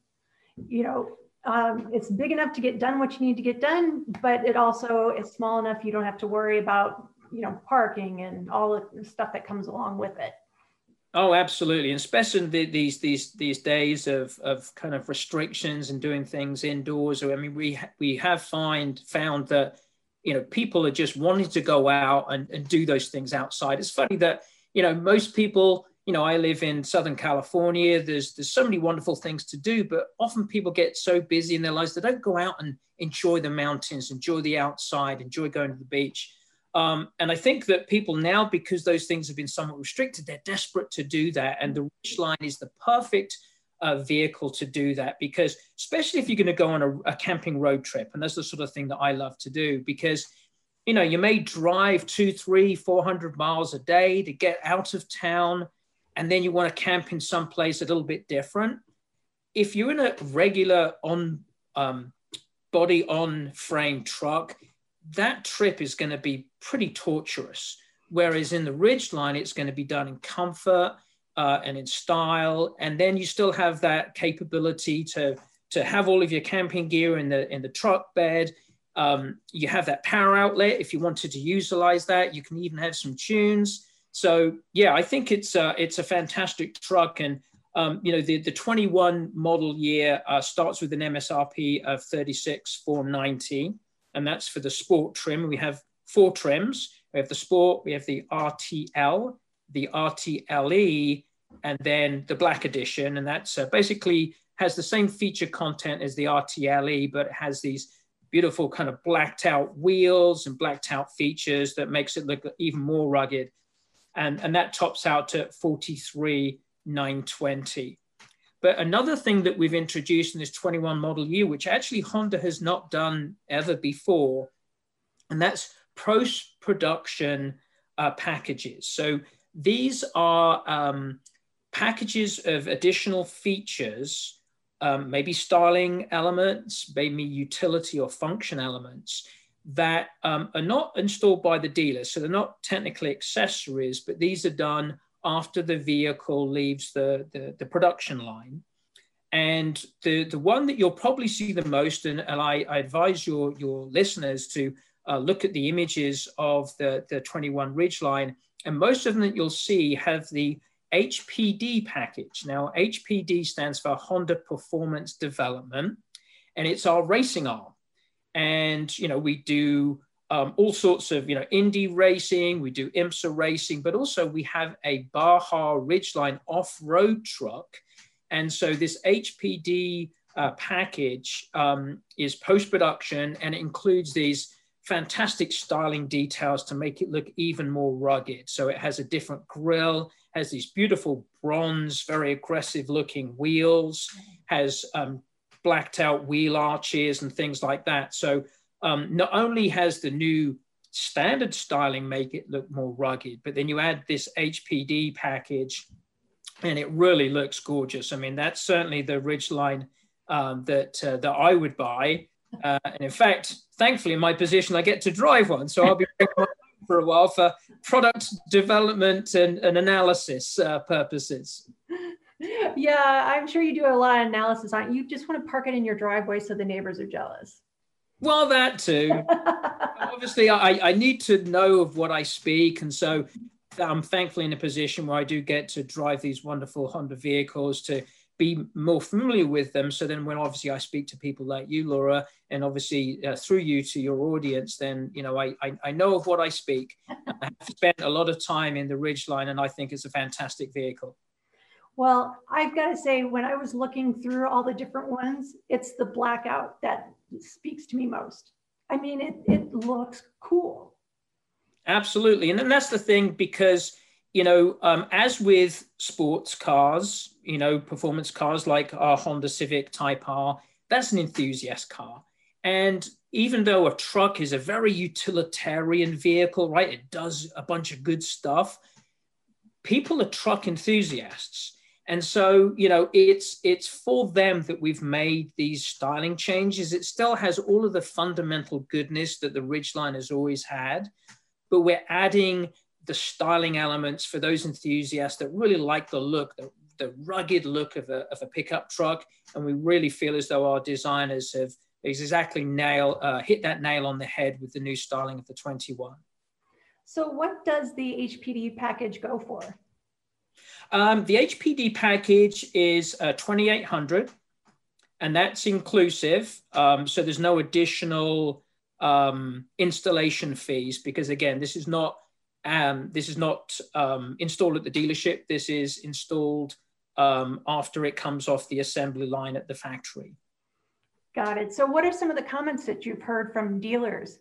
You know, um, it's big enough to get done what you need to get done, but it also is small enough you don't have to worry about, you know, parking and all the stuff that comes along with it. Oh, absolutely, and especially these these these days of of kind of restrictions and doing things indoors. I mean, we we have find found that you know people are just wanting to go out and, and do those things outside. It's funny that you know most people you know, I live in Southern California. There's there's so many wonderful things to do, but often people get so busy in their lives they don't go out and enjoy the mountains, enjoy the outside, enjoy going to the beach. Um, and I think that people now, because those things have been somewhat restricted, they're desperate to do that. And the Ridgeline is the perfect uh, vehicle to do that because, especially if you're going to go on a, a camping road trip, and that's the sort of thing that I love to do because you know you may drive two three four hundred miles a day to get out of town and then you want to camp in some place a little bit different. If you're in a regular on um, body on frame truck, that trip is going to be pretty torturous. Whereas in the Ridgeline, it's going to be done in comfort uh, and in style, and then you still have that capability to to have all of your camping gear in the in the truck bed. Um, you have that power outlet if you wanted to utilize that. You can even have some tunes. So yeah, I think it's a, it's a fantastic truck, and um, you know the the 21 model year uh, starts with an MSRP of 36,490, and that's for the sport trim. We have four trims. We have the sport, we have the RTL, the RTLE, and then the black edition, and that's uh, basically has the same feature content as the RTLE, but it has these beautiful kind of blacked out wheels and blacked out features that makes it look even more rugged and, and that tops out to 43,920. But another thing that we've introduced in this 21 model year, which actually Honda has not done ever before, and that's post-production uh, packages. So these are um, packages of additional features, um, maybe styling elements, maybe utility or function elements that um, are not installed by the dealer. So they're not technically accessories, but these are done after the vehicle leaves the, the, the production line. And the, the one that you'll probably see the most, and, and I, I advise your, your listeners to uh, look at the images of the, the 21 Ridgeline, and most of them that you'll see have the HPD package. Now, HPD stands for Honda Performance Development, and it's our racing arm and you know we do um, all sorts of you know Indy racing, we do IMSA racing, but also we have a Baja Ridgeline off-road truck, and so this HPD uh, package um, is post-production and it includes these fantastic styling details to make it look even more rugged. So it has a different grille, has these beautiful bronze, very aggressive looking wheels, has um, blacked out wheel arches and things like that. So um, not only has the new standard styling make it look more rugged, but then you add this HPD package and it really looks gorgeous. I mean, that's certainly the Ridgeline um, that, uh, that I would buy. Uh, and in fact, thankfully, in my position, I get to drive one. So I'll be for a while for product development and, and analysis uh, purposes. Yeah, I'm sure you do a lot of analysis on it. You just want to park it in your driveway so the neighbors are jealous. Well, that too. Obviously, I, I need to know of what I speak. And so I'm thankfully in a position where I do get to drive these wonderful Honda vehicles to be more familiar with them. So then, when obviously I speak to people like you, Laura, and obviously uh, through you to your audience, then you know I, I, I know of what I speak. I have spent a lot of time in the Ridgeline, and I think it's a fantastic vehicle. Well, I've got to say, when I was looking through all the different ones, it's the blackout that speaks to me most. I mean, it, it looks cool. Absolutely. And then that's the thing because, you know, um, as with sports cars, you know, performance cars like our Honda Civic Type R, that's an enthusiast car. And even though a truck is a very utilitarian vehicle, right? It does a bunch of good stuff. People are truck enthusiasts. And so, you know, it's it's for them that we've made these styling changes. It still has all of the fundamental goodness that the Ridgeline has always had, but we're adding the styling elements for those enthusiasts that really like the look, the, the rugged look of a, of a pickup truck. And we really feel as though our designers have exactly nail uh, hit that nail on the head with the new styling of the 21. So what does the HPD package go for? Um, the HPD package is uh, 2800 and that's inclusive. Um, so there's no additional um, installation fees because again, this is not um, this is not um, installed at the dealership. This is installed um, after it comes off the assembly line at the factory. Got it. So what are some of the comments that you've heard from dealers?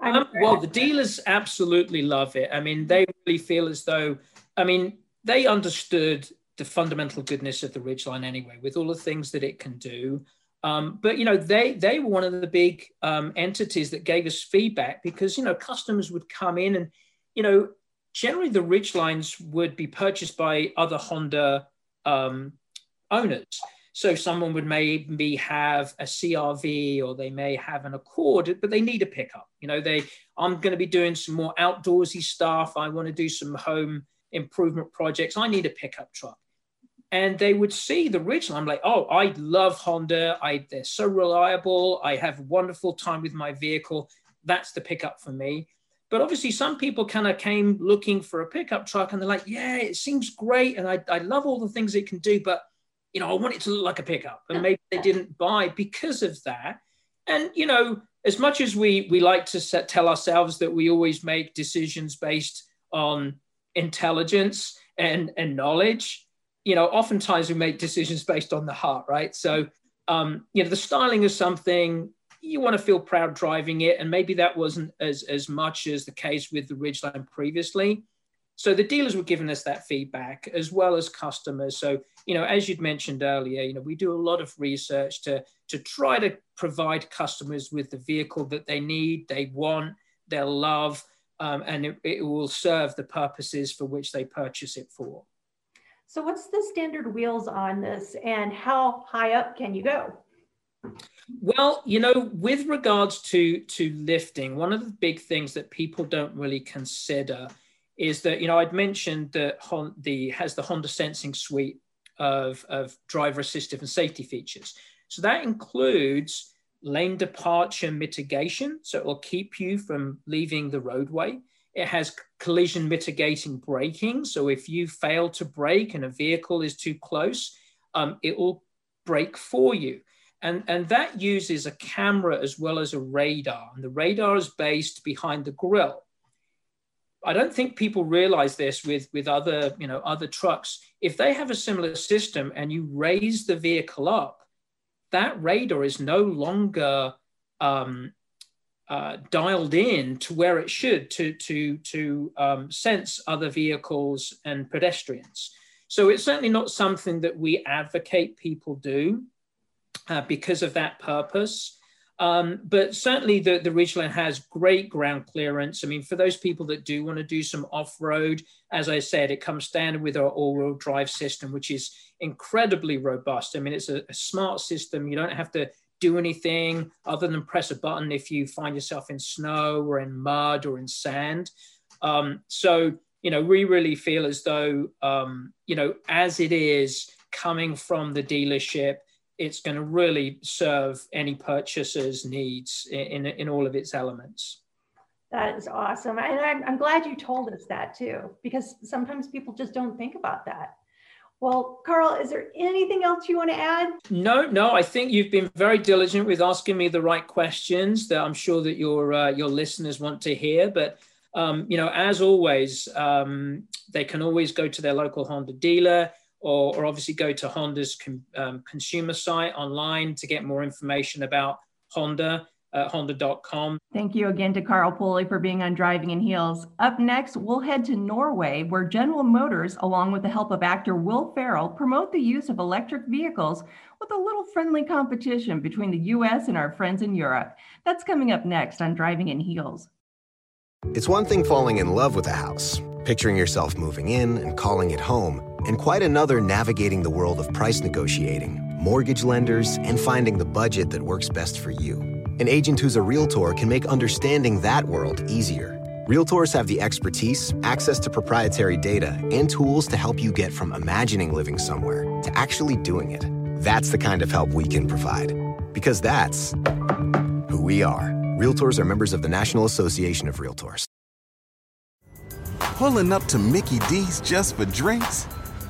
Um, well, the dealers absolutely love it. I mean, they really feel as though, I mean, they understood the fundamental goodness of the Ridgeline anyway, with all the things that it can do. Um, but you know, they they were one of the big um, entities that gave us feedback because you know customers would come in and you know generally the Ridgelines would be purchased by other Honda um, owners. So someone would maybe have a CR-V or they may have an Accord, but they need a pickup. You know, they I'm going to be doing some more outdoorsy stuff. I want to do some home improvement projects. I need a pickup truck. And they would see the Ridgeline. I'm like, oh, I love Honda. I, they're so reliable. I have wonderful time with my vehicle. That's the pickup for me. But obviously, some people kind of came looking for a pickup truck and they're like, yeah, it seems great. And I, I love all the things it can do, but, you know, I want it to look like a pickup. And maybe they didn't buy because of that. And, you know, as much as we, we like to set, tell ourselves that we always make decisions based on intelligence and, and knowledge, you know, oftentimes we make decisions based on the heart, right? So, um, you know, the styling is something you want to feel proud driving it, and maybe that wasn't as as much as the case with the Ridgeline previously. So the dealers were giving us that feedback as well as customers. So, you know, as you'd mentioned earlier, you know, we do a lot of research to to try to provide customers with the vehicle that they need, they want, they'll love, um, and it, it will serve the purposes for which they purchase it for. So what's the standard wheels on this and how high up can you go? Well, you know, with regards to to lifting, one of the big things that people don't really consider is that you know I'd mentioned that Honda the has the Honda Sensing suite of of driver assistive and safety features. So that includes lane departure mitigation, so it will keep you from leaving the roadway. It has collision mitigating braking, so if you fail to brake and a vehicle is too close, um, it will brake for you. And, and that uses a camera as well as a radar. And the radar is based behind the grill. I don't think people realize this with, with other, you know, other trucks. If they have a similar system and you raise the vehicle up, that radar is no longer um, uh, dialed in to where it should to to to um, sense other vehicles and pedestrians. So it's certainly not something that we advocate people do uh, because of that purpose. Um, but certainly the, the Ridgeline has great ground clearance. I mean, for those people that do want to do some off-road, as I said, it comes standard with our all-wheel drive system, which is incredibly robust. I mean, it's a, a smart system. You don't have to do anything other than press a button if you find yourself in snow or in mud or in sand. Um, so, you know, we really feel as though, um, you know, as it is coming from the dealership, it's going to really serve any purchaser's needs in, in, in all of its elements. That is awesome. And I'm, I'm glad you told us that too, because sometimes people just don't think about that. Well, Carl, is there anything else you want to add? No, no. I think you've been very diligent with asking me the right questions that I'm sure that your uh, your listeners want to hear. But um, you know, as always, um, they can always go to their local Honda dealer or, or obviously go to Honda's com, um, consumer site online to get more information about Honda at honda.com. Thank you again to Carl Pulley for being on Driving in Heels. Up next, we'll head to Norway, where General Motors, along with the help of actor Will Ferrell, promote the use of electric vehicles with a little friendly competition between the US and our friends in Europe. That's coming up next on Driving in Heels. It's one thing falling in love with a house, picturing yourself moving in and calling it home and quite another navigating the world of price negotiating, mortgage lenders, and finding the budget that works best for you. An agent who's a realtor can make understanding that world easier. Realtors have the expertise, access to proprietary data, and tools to help you get from imagining living somewhere to actually doing it. That's the kind of help we can provide. Because that's who we are. Realtors are members of the National Association of Realtors. Pulling up to Mickey D's just for drinks?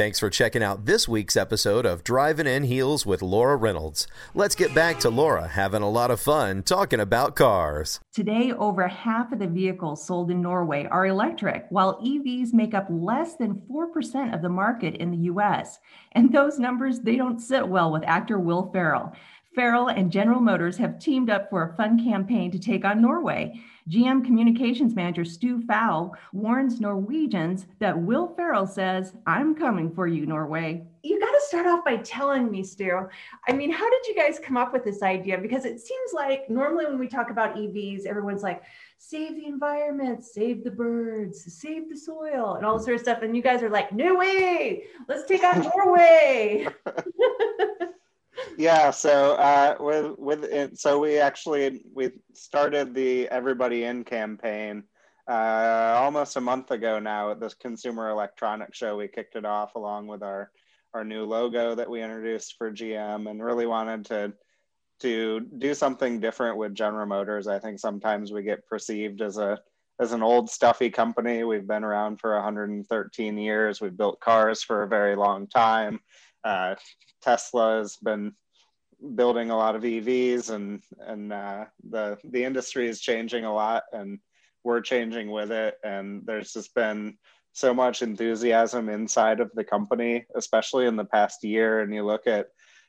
Thanks for checking out this week's episode of Driving in Heels with Laura Reynolds. Let's get back to Laura having a lot of fun talking about cars. Today, over half of the vehicles sold in Norway are electric, while EVs make up less than 4% of the market in the US. And those numbers, they don't sit well with actor Will Ferrell. Ferrell and General Motors have teamed up for a fun campaign to take on Norway. GM Communications Manager Stu Fowle warns Norwegians that Will Ferrell says, I'm coming for you, Norway. You got to start off by telling me, Stu. I mean, how did you guys come up with this idea? Because it seems like normally when we talk about EVs, everyone's like, save the environment, save the birds, save the soil, and all this sort of stuff. And you guys are like, no way, let's take on Norway. yeah so uh, with with it, so we actually we started the everybody in campaign uh, almost a month ago now at this consumer electronics show. We kicked it off along with our our new logo that we introduced for gm and really wanted to to do something different with general motors. I think sometimes we get perceived as a as an old stuffy company. We've been around for 113 years. We've built cars for a very long time uh, Tesla has been building a lot of EVs, and and uh, the the industry is changing a lot, and we're changing with it. And there's just been so much enthusiasm inside of the company, especially in the past year. And you look at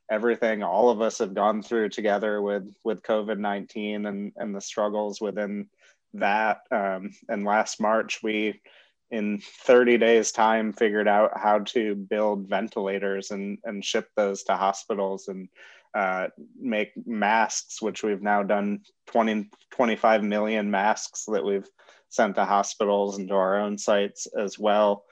everything all of us have gone through together with with COVID nineteen and and the struggles within that. Um, and last March we in 30 days time figured out how to build ventilators and, and ship those to hospitals and uh, make masks which we've now done 20 25 million masks that we've sent to hospitals and to our own sites as well.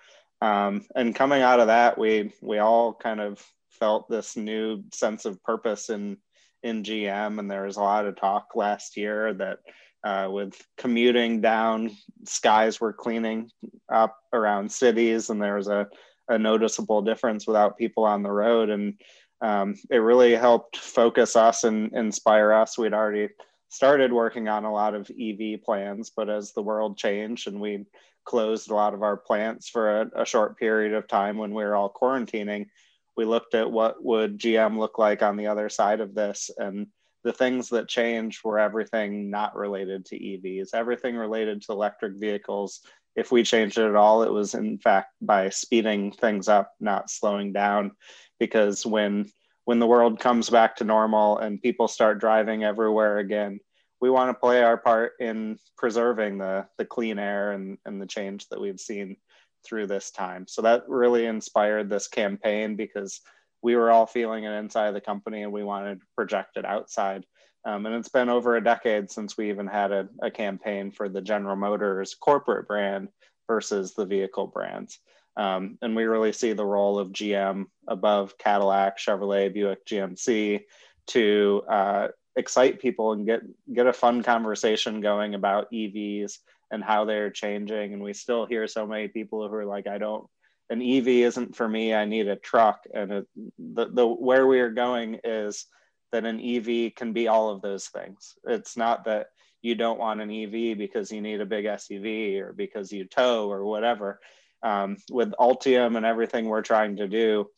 Um, and coming out of that we we all kind of felt this new sense of purpose in in gm and there was a lot of talk last year that uh, with commuting down, skies were cleaning up around cities, and there was a, a noticeable difference without people on the road. And um, it really helped focus us and inspire us. We'd already started working on a lot of EV plans, but as the world changed and we closed a lot of our plants for a, a short period of time when we were all quarantining, we looked at what would GM look like on the other side of this and the things that changed were everything not related to EVs, everything related to electric vehicles. If we changed it at all, it was in fact by speeding things up, not slowing down. Because when when the world comes back to normal and people start driving everywhere again, we want to play our part in preserving the the clean air and, and the change that we've seen through this time. So that really inspired this campaign because we were all feeling it inside the company and we wanted to project it outside. Um, and it's been over a decade since we even had a, a, campaign for the General Motors corporate brand versus the vehicle brands. Um, and we really see the role of GM above Cadillac, Chevrolet, Buick, GMC to uh, excite people and get get a fun conversation going about EVs and how they're changing. And we still hear so many people who are like, I don't an EV isn't for me. I need a truck. And the, the where we are going is that an EV can be all of those things. It's not that you don't want an EV because you need a big SUV or because you tow or whatever. Um, with Ultium and everything we're trying to do,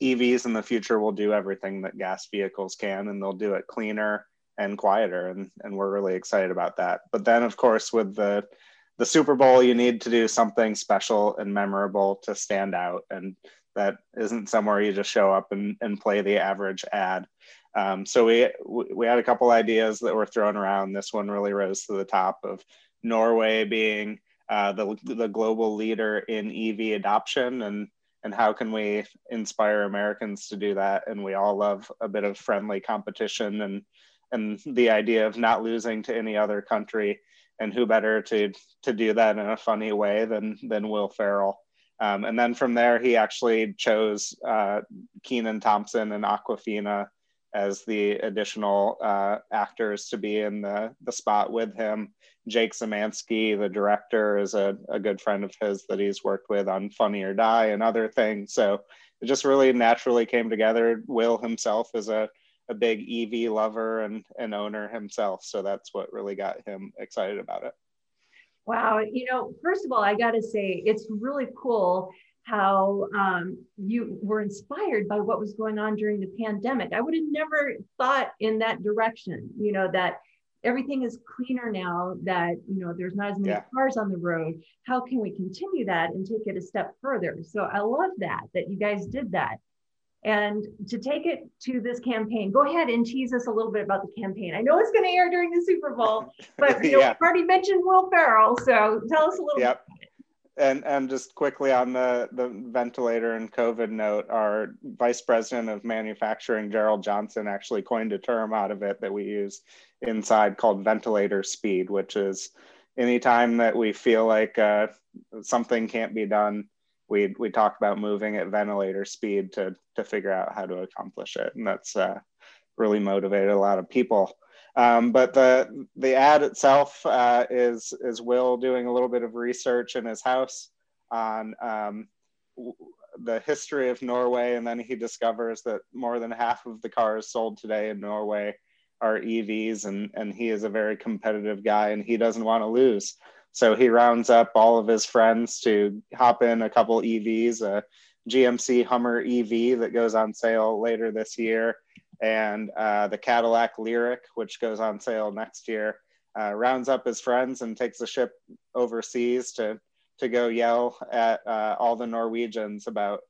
EVs in the future will do everything that gas vehicles can, and they'll do it cleaner and quieter. And, and we're really excited about that. But then, of course, with the the Super Bowl, you need to do something special and memorable to stand out. And that isn't somewhere you just show up and, and play the average ad. Um, so we we had a couple ideas that were thrown around. This one really rose to the top of Norway being uh, the the global leader in EV adoption, and and how can we inspire Americans to do that? And we all love a bit of friendly competition and and the idea of not losing to any other country and who better to to do that in a funny way than than Will Ferrell. Um, and then from there, he actually chose uh, Kenan Thompson and Awkwafina as the additional uh, actors to be in the, the spot with him. Jake Szymanski, the director, is a, a good friend of his that he's worked with on Funny or Die and other things. So it just really naturally came together. Will himself is a a big EV lover and an owner himself. So that's what really got him excited about it. Wow. You know, first of all, I got to say, it's really cool how um, you were inspired by what was going on during the pandemic. I would have never thought in that direction, you know, that everything is cleaner now, that, you know, there's not as many yeah. cars on the road. How can we continue that and take it a step further? So I love that, that you guys did that. And to take it to this campaign, go ahead and tease us a little bit about the campaign. I know it's going to air during the Super Bowl, but you know, yeah. we've already mentioned Will Ferrell, so tell us a little yep. bit. And and just quickly on the the ventilator and COVID note, our vice president of manufacturing, Gerald Johnson, actually coined a term out of it that we use inside called ventilator speed, which is anytime that we feel like uh, something can't be done we we talked about moving at ventilator speed to to figure out how to accomplish it, and that's uh, really motivated a lot of people. Um, but the the ad itself uh, is is Will doing a little bit of research in his house on um, the history of Norway, and then he discovers that more than half of the cars sold today in Norway are EVs, and and he is a very competitive guy, and he doesn't want to lose. So he rounds up all of his friends to hop in a couple EVs, a GMC Hummer EV that goes on sale later this year, and uh, the Cadillac Lyriq, which goes on sale next year. Uh, rounds up his friends and takes a ship overseas to to go yell at uh, all the Norwegians about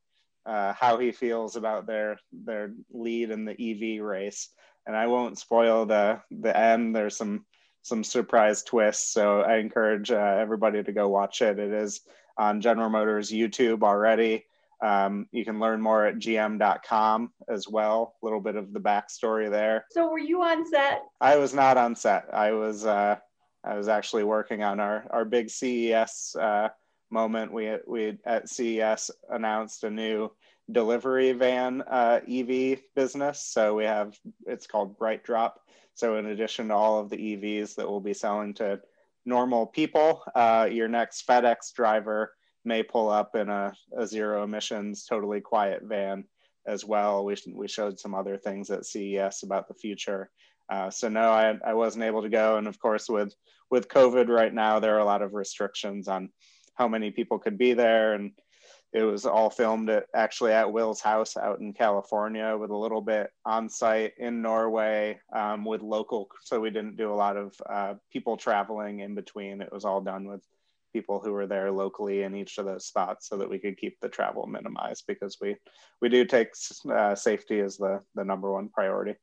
uh, how he feels about their their lead in the EV race. And I won't spoil the the end. There's some some surprise twists. So I encourage uh, everybody to go watch it. It is on General Motors YouTube already. Um, you can learn more at gm.com as well. A little bit of the backstory there. So were you on set? I was not on set. I was uh, I was actually working on our our big CES uh, moment. We we at CES announced a new delivery van uh, EV business. So we have it's called BrightDrop so, in addition to all of the EVs that we'll be selling to normal people, uh, your next FedEx driver may pull up in a, a, zero emissions, totally quiet van as well. We, we showed some other things at CES about the future. Uh, so no, I, I wasn't able to go. And of course, with with COVID right now, there are a lot of restrictions on how many people could be there, and it was all filmed at actually at Will's house out in California with a little bit on site in Norway um, with local. So we didn't do a lot of uh, people traveling in between. It was all done with people who were there locally in each of those spots so that we could keep the travel minimized because we we do take uh, safety as the the number one priority.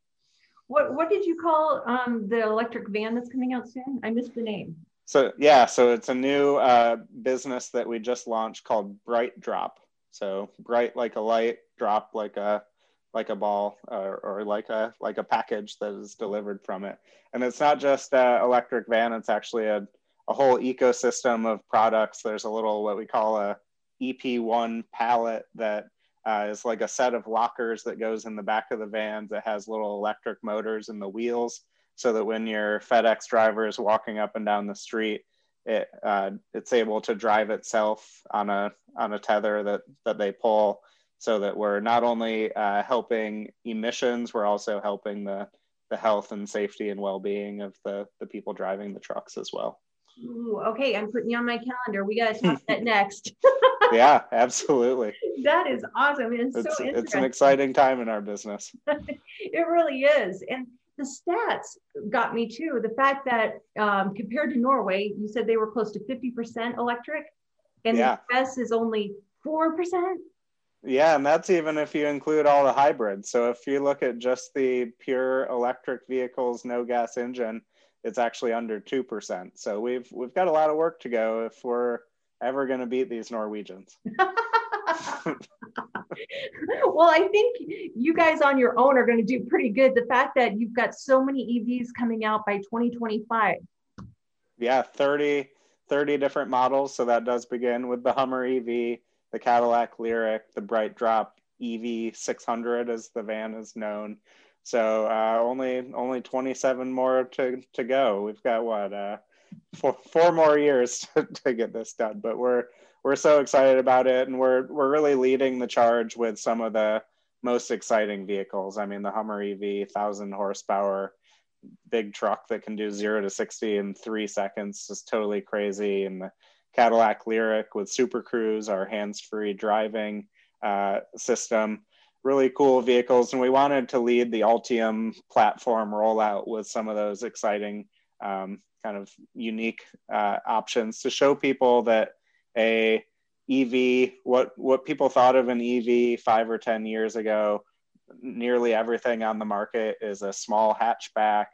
What what did you call um, the electric van that's coming out soon? I missed the name. So yeah, so it's a new uh, business that we just launched called BrightDrop. So bright like a light, drop like a like a ball or, or like a like a package that is delivered from it. And it's not just an electric van; it's actually a a whole ecosystem of products. There's a little what we call a EP1 pallet that uh, is like a set of lockers that goes in the back of the vans that has little electric motors in the wheels so that when your FedEx driver is walking up and down the street, it uh, it's able to drive itself on a on a tether that that they pull, so that we're not only uh, helping emissions, we're also helping the the health and safety and well being of the the people driving the trucks as well. Ooh, okay, I'm putting you on my calendar. We got to talk that next. yeah, absolutely. That is awesome. It's, it's, so it's an exciting time in our business. it really is. And the stats got me too. The fact that um, compared to Norway, you said they were close to 50% electric, and yeah. the US is only 4%. Yeah, and that's even if you include all the hybrids. So if you look at just the pure electric vehicles, no gas engine, it's actually under 2%. So we've we've got a lot of work to go if we're ever going to beat these Norwegians. well, I think you guys on your own are going to do pretty good. The fact that you've got so many EVs coming out by 2025. Yeah, 30, 30 different models. So that does begin with the Hummer EV, the Cadillac Lyriq, the BrightDrop EV 600, as the van is known. So uh, only only 27 more to, to go. We've got what uh, four, four more years to, to get this done, but we're we're so excited about it, and we're we're really leading the charge with some of the most exciting vehicles. I mean, the Hummer EV, thousand horsepower, big truck that can do zero to sixty in three seconds, is totally crazy, and the Cadillac Lyriq with Super Cruise, our hands-free driving uh, system. Really cool vehicles, and we wanted to lead the Ultium platform rollout with some of those exciting, um, kind of unique uh, options to show people that a EV, what what people thought of an EV five or ten years ago, nearly everything on the market is a small hatchback,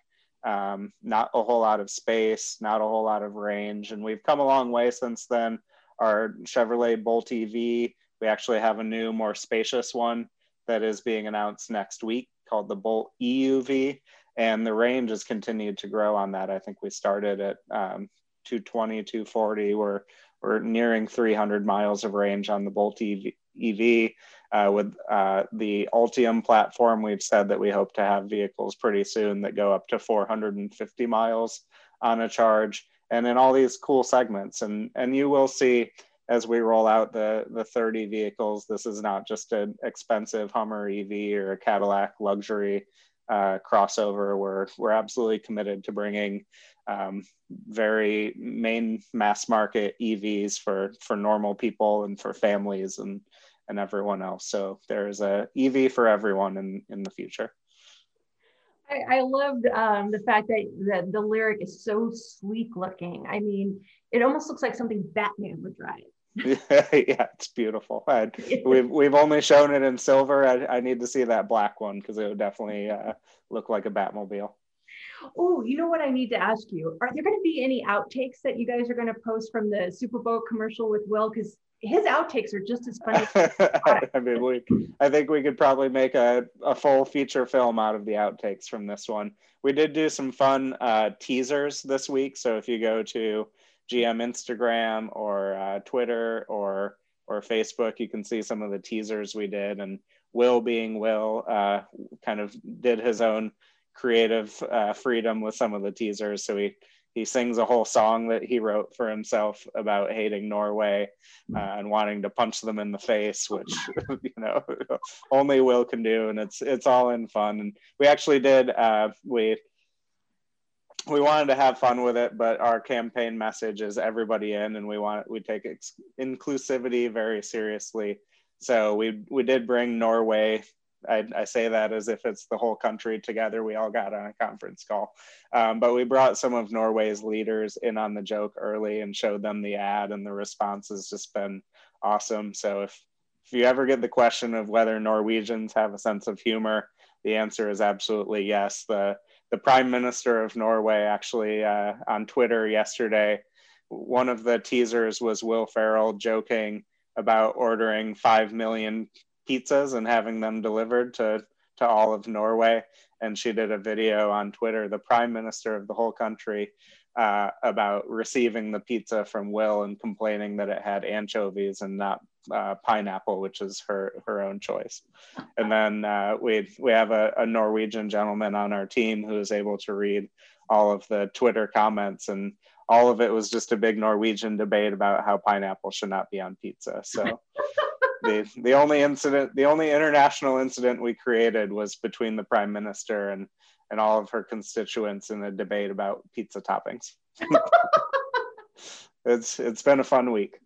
um, not a whole lot of space, not a whole lot of range, and we've come a long way since then. Our Chevrolet Bolt EV, we actually have a new, more spacious one that is being announced next week called the Bolt EUV, and the range has continued to grow on that. I think we started at um, 220, 240. We're we're nearing 300 miles of range on the Bolt EV. EV. Uh, with uh, the Ultium platform, we've said that we hope to have vehicles pretty soon that go up to 450 miles on a charge, and in all these cool segments. And and you will see as we roll out the the 30 vehicles, this is not just an expensive Hummer EV or a Cadillac luxury uh, crossover. We're we're absolutely committed to bringing um, very main mass market EVs for for normal people and for families and and everyone else. So there's a EV for everyone in in the future. I, I loved um, the fact that that the Lyriq is so sleek looking. I mean, it almost looks like something Batman would drive. yeah, it's beautiful. I, we've we've only shown it in silver. I, I need to see that black one because it would definitely uh, look like a Batmobile. Oh, you know what I need to ask you? Are there going to be any outtakes that you guys are going to post from the Super Bowl commercial with Will? Because his outtakes are just as funny. I mean, we, I think we could probably make a, a full feature film out of the outtakes from this one. We did do some fun uh, teasers this week. So if you go to GM Instagram or uh, Twitter or or Facebook, you can see some of the teasers we did. And Will, being Will, uh, kind of did his own creative uh, freedom with some of the teasers. So he he sings a whole song that he wrote for himself about hating Norway uh, and wanting to punch them in the face, which you know only Will can do, and it's it's all in fun. And we actually did uh, we we wanted to have fun with it, but our campaign message is everybody in, and we want we take ex- inclusivity very seriously. So we we did bring Norway I, I, say that as if it's the whole country together. We all got on a conference call. Um, but we brought some of Norway's leaders in on the joke early and showed them the ad, and the response has just been awesome. So if, if you ever get the question of whether Norwegians have a sense of humor, the answer is absolutely yes. The, the Prime Minister of Norway actually uh, on Twitter yesterday, one of the teasers was Will Ferrell joking about ordering 5 million pizzas and having them delivered to to all of Norway. And she did a video on Twitter, the prime minister of the whole country, uh, about receiving the pizza from Will and complaining that it had anchovies and not uh, pineapple, which is her her own choice. And then uh, we we have a, a Norwegian gentleman on our team who is able to read all of the Twitter comments and all of it was just a big Norwegian debate about how pineapple should not be on pizza. So the the only incident, the only international incident we created was between the prime minister and and all of her constituents in a debate about pizza toppings. it's it's been a fun week.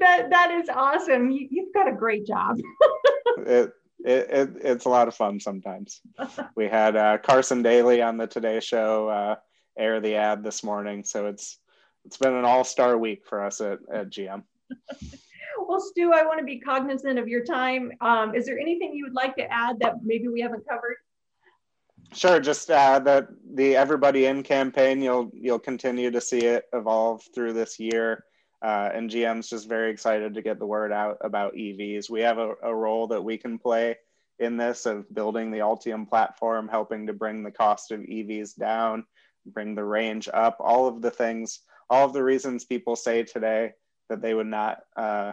That that is awesome. You, have got a great job. it, it, it, it's a lot of fun sometimes. We had uh, Carson Daly on the Today Show uh, air the ad this morning, so it's it's been an all star week for us at, at GM well, Stu, I want to be cognizant of your time. Um, is there anything you would like to add that maybe we haven't covered? Sure. Just uh, the the Everybody In campaign. You'll you'll continue to see it evolve through this year. Uh, and GM's just very excited to get the word out about EVs. We have a, a role that we can play in this of building the Ultium platform, helping to bring the cost of EVs down, bring the range up, all of the things, all of the reasons people say today that they would not uh,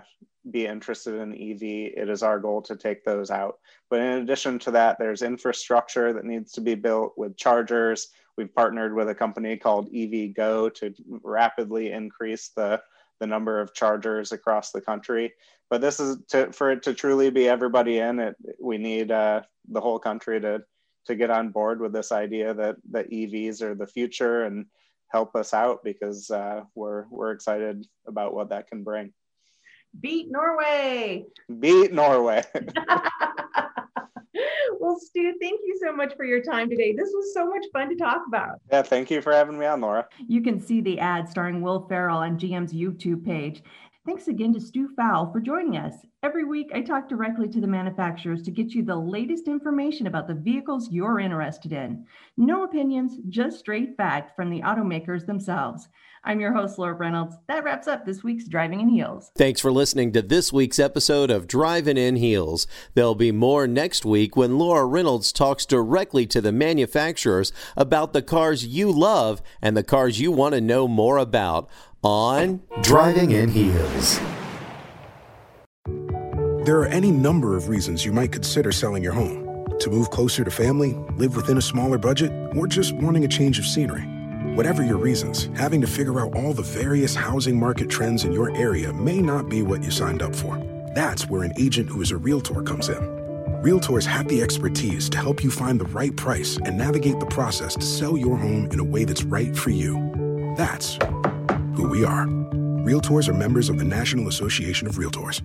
be interested in EV. It is our goal to take those out. But in addition to that, there's infrastructure that needs to be built with chargers. We've partnered with a company called EVgo to rapidly increase the, the number of chargers across the country. But this is to, for it to truly be everybody in it. We need uh, the whole country to to get on board with this idea that that EVs are the future and help us out because uh, we're we're excited about what that can bring. Beat Norway. Beat Norway. well, Stu, thank you so much for your time today. This was so much fun to talk about. Yeah, thank you for having me on, Laura. You can see the ad starring Will Ferrell on GM's YouTube page. Thanks again to Stu Fowle for joining us. Every week, I talk directly to the manufacturers to get you the latest information about the vehicles you're interested in. No opinions, just straight fact from the automakers themselves. I'm your host, Laura Reynolds. That wraps up this week's Driving in Heels. Thanks for listening to this week's episode of Driving in Heels. There'll be more next week when Laura Reynolds talks directly to the manufacturers about the cars you love and the cars you want to know more about on Driving in Heels. There are any number of reasons you might consider selling your home to move closer to family, live within a smaller budget, or just wanting a change of scenery. Whatever your reasons, having to figure out all the various housing market trends in your area may not be what you signed up for. That's where an agent who is a realtor comes in. Realtors have the expertise to help you find the right price and navigate the process to sell your home in a way that's right for you. That's who we are. Realtors are members of the National Association of Realtors.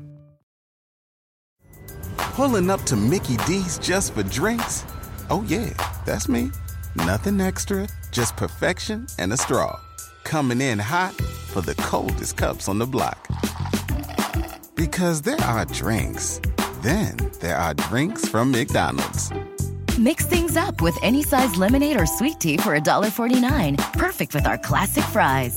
Pulling up to Mickey D's just for drinks? Oh, yeah, that's me. Nothing extra, just perfection and a straw. Coming in hot for the coldest cups on the block. Because there are drinks, then there are drinks from McDonald's. Mix things up with any size lemonade or sweet tea for $1.49. Perfect with our classic fries.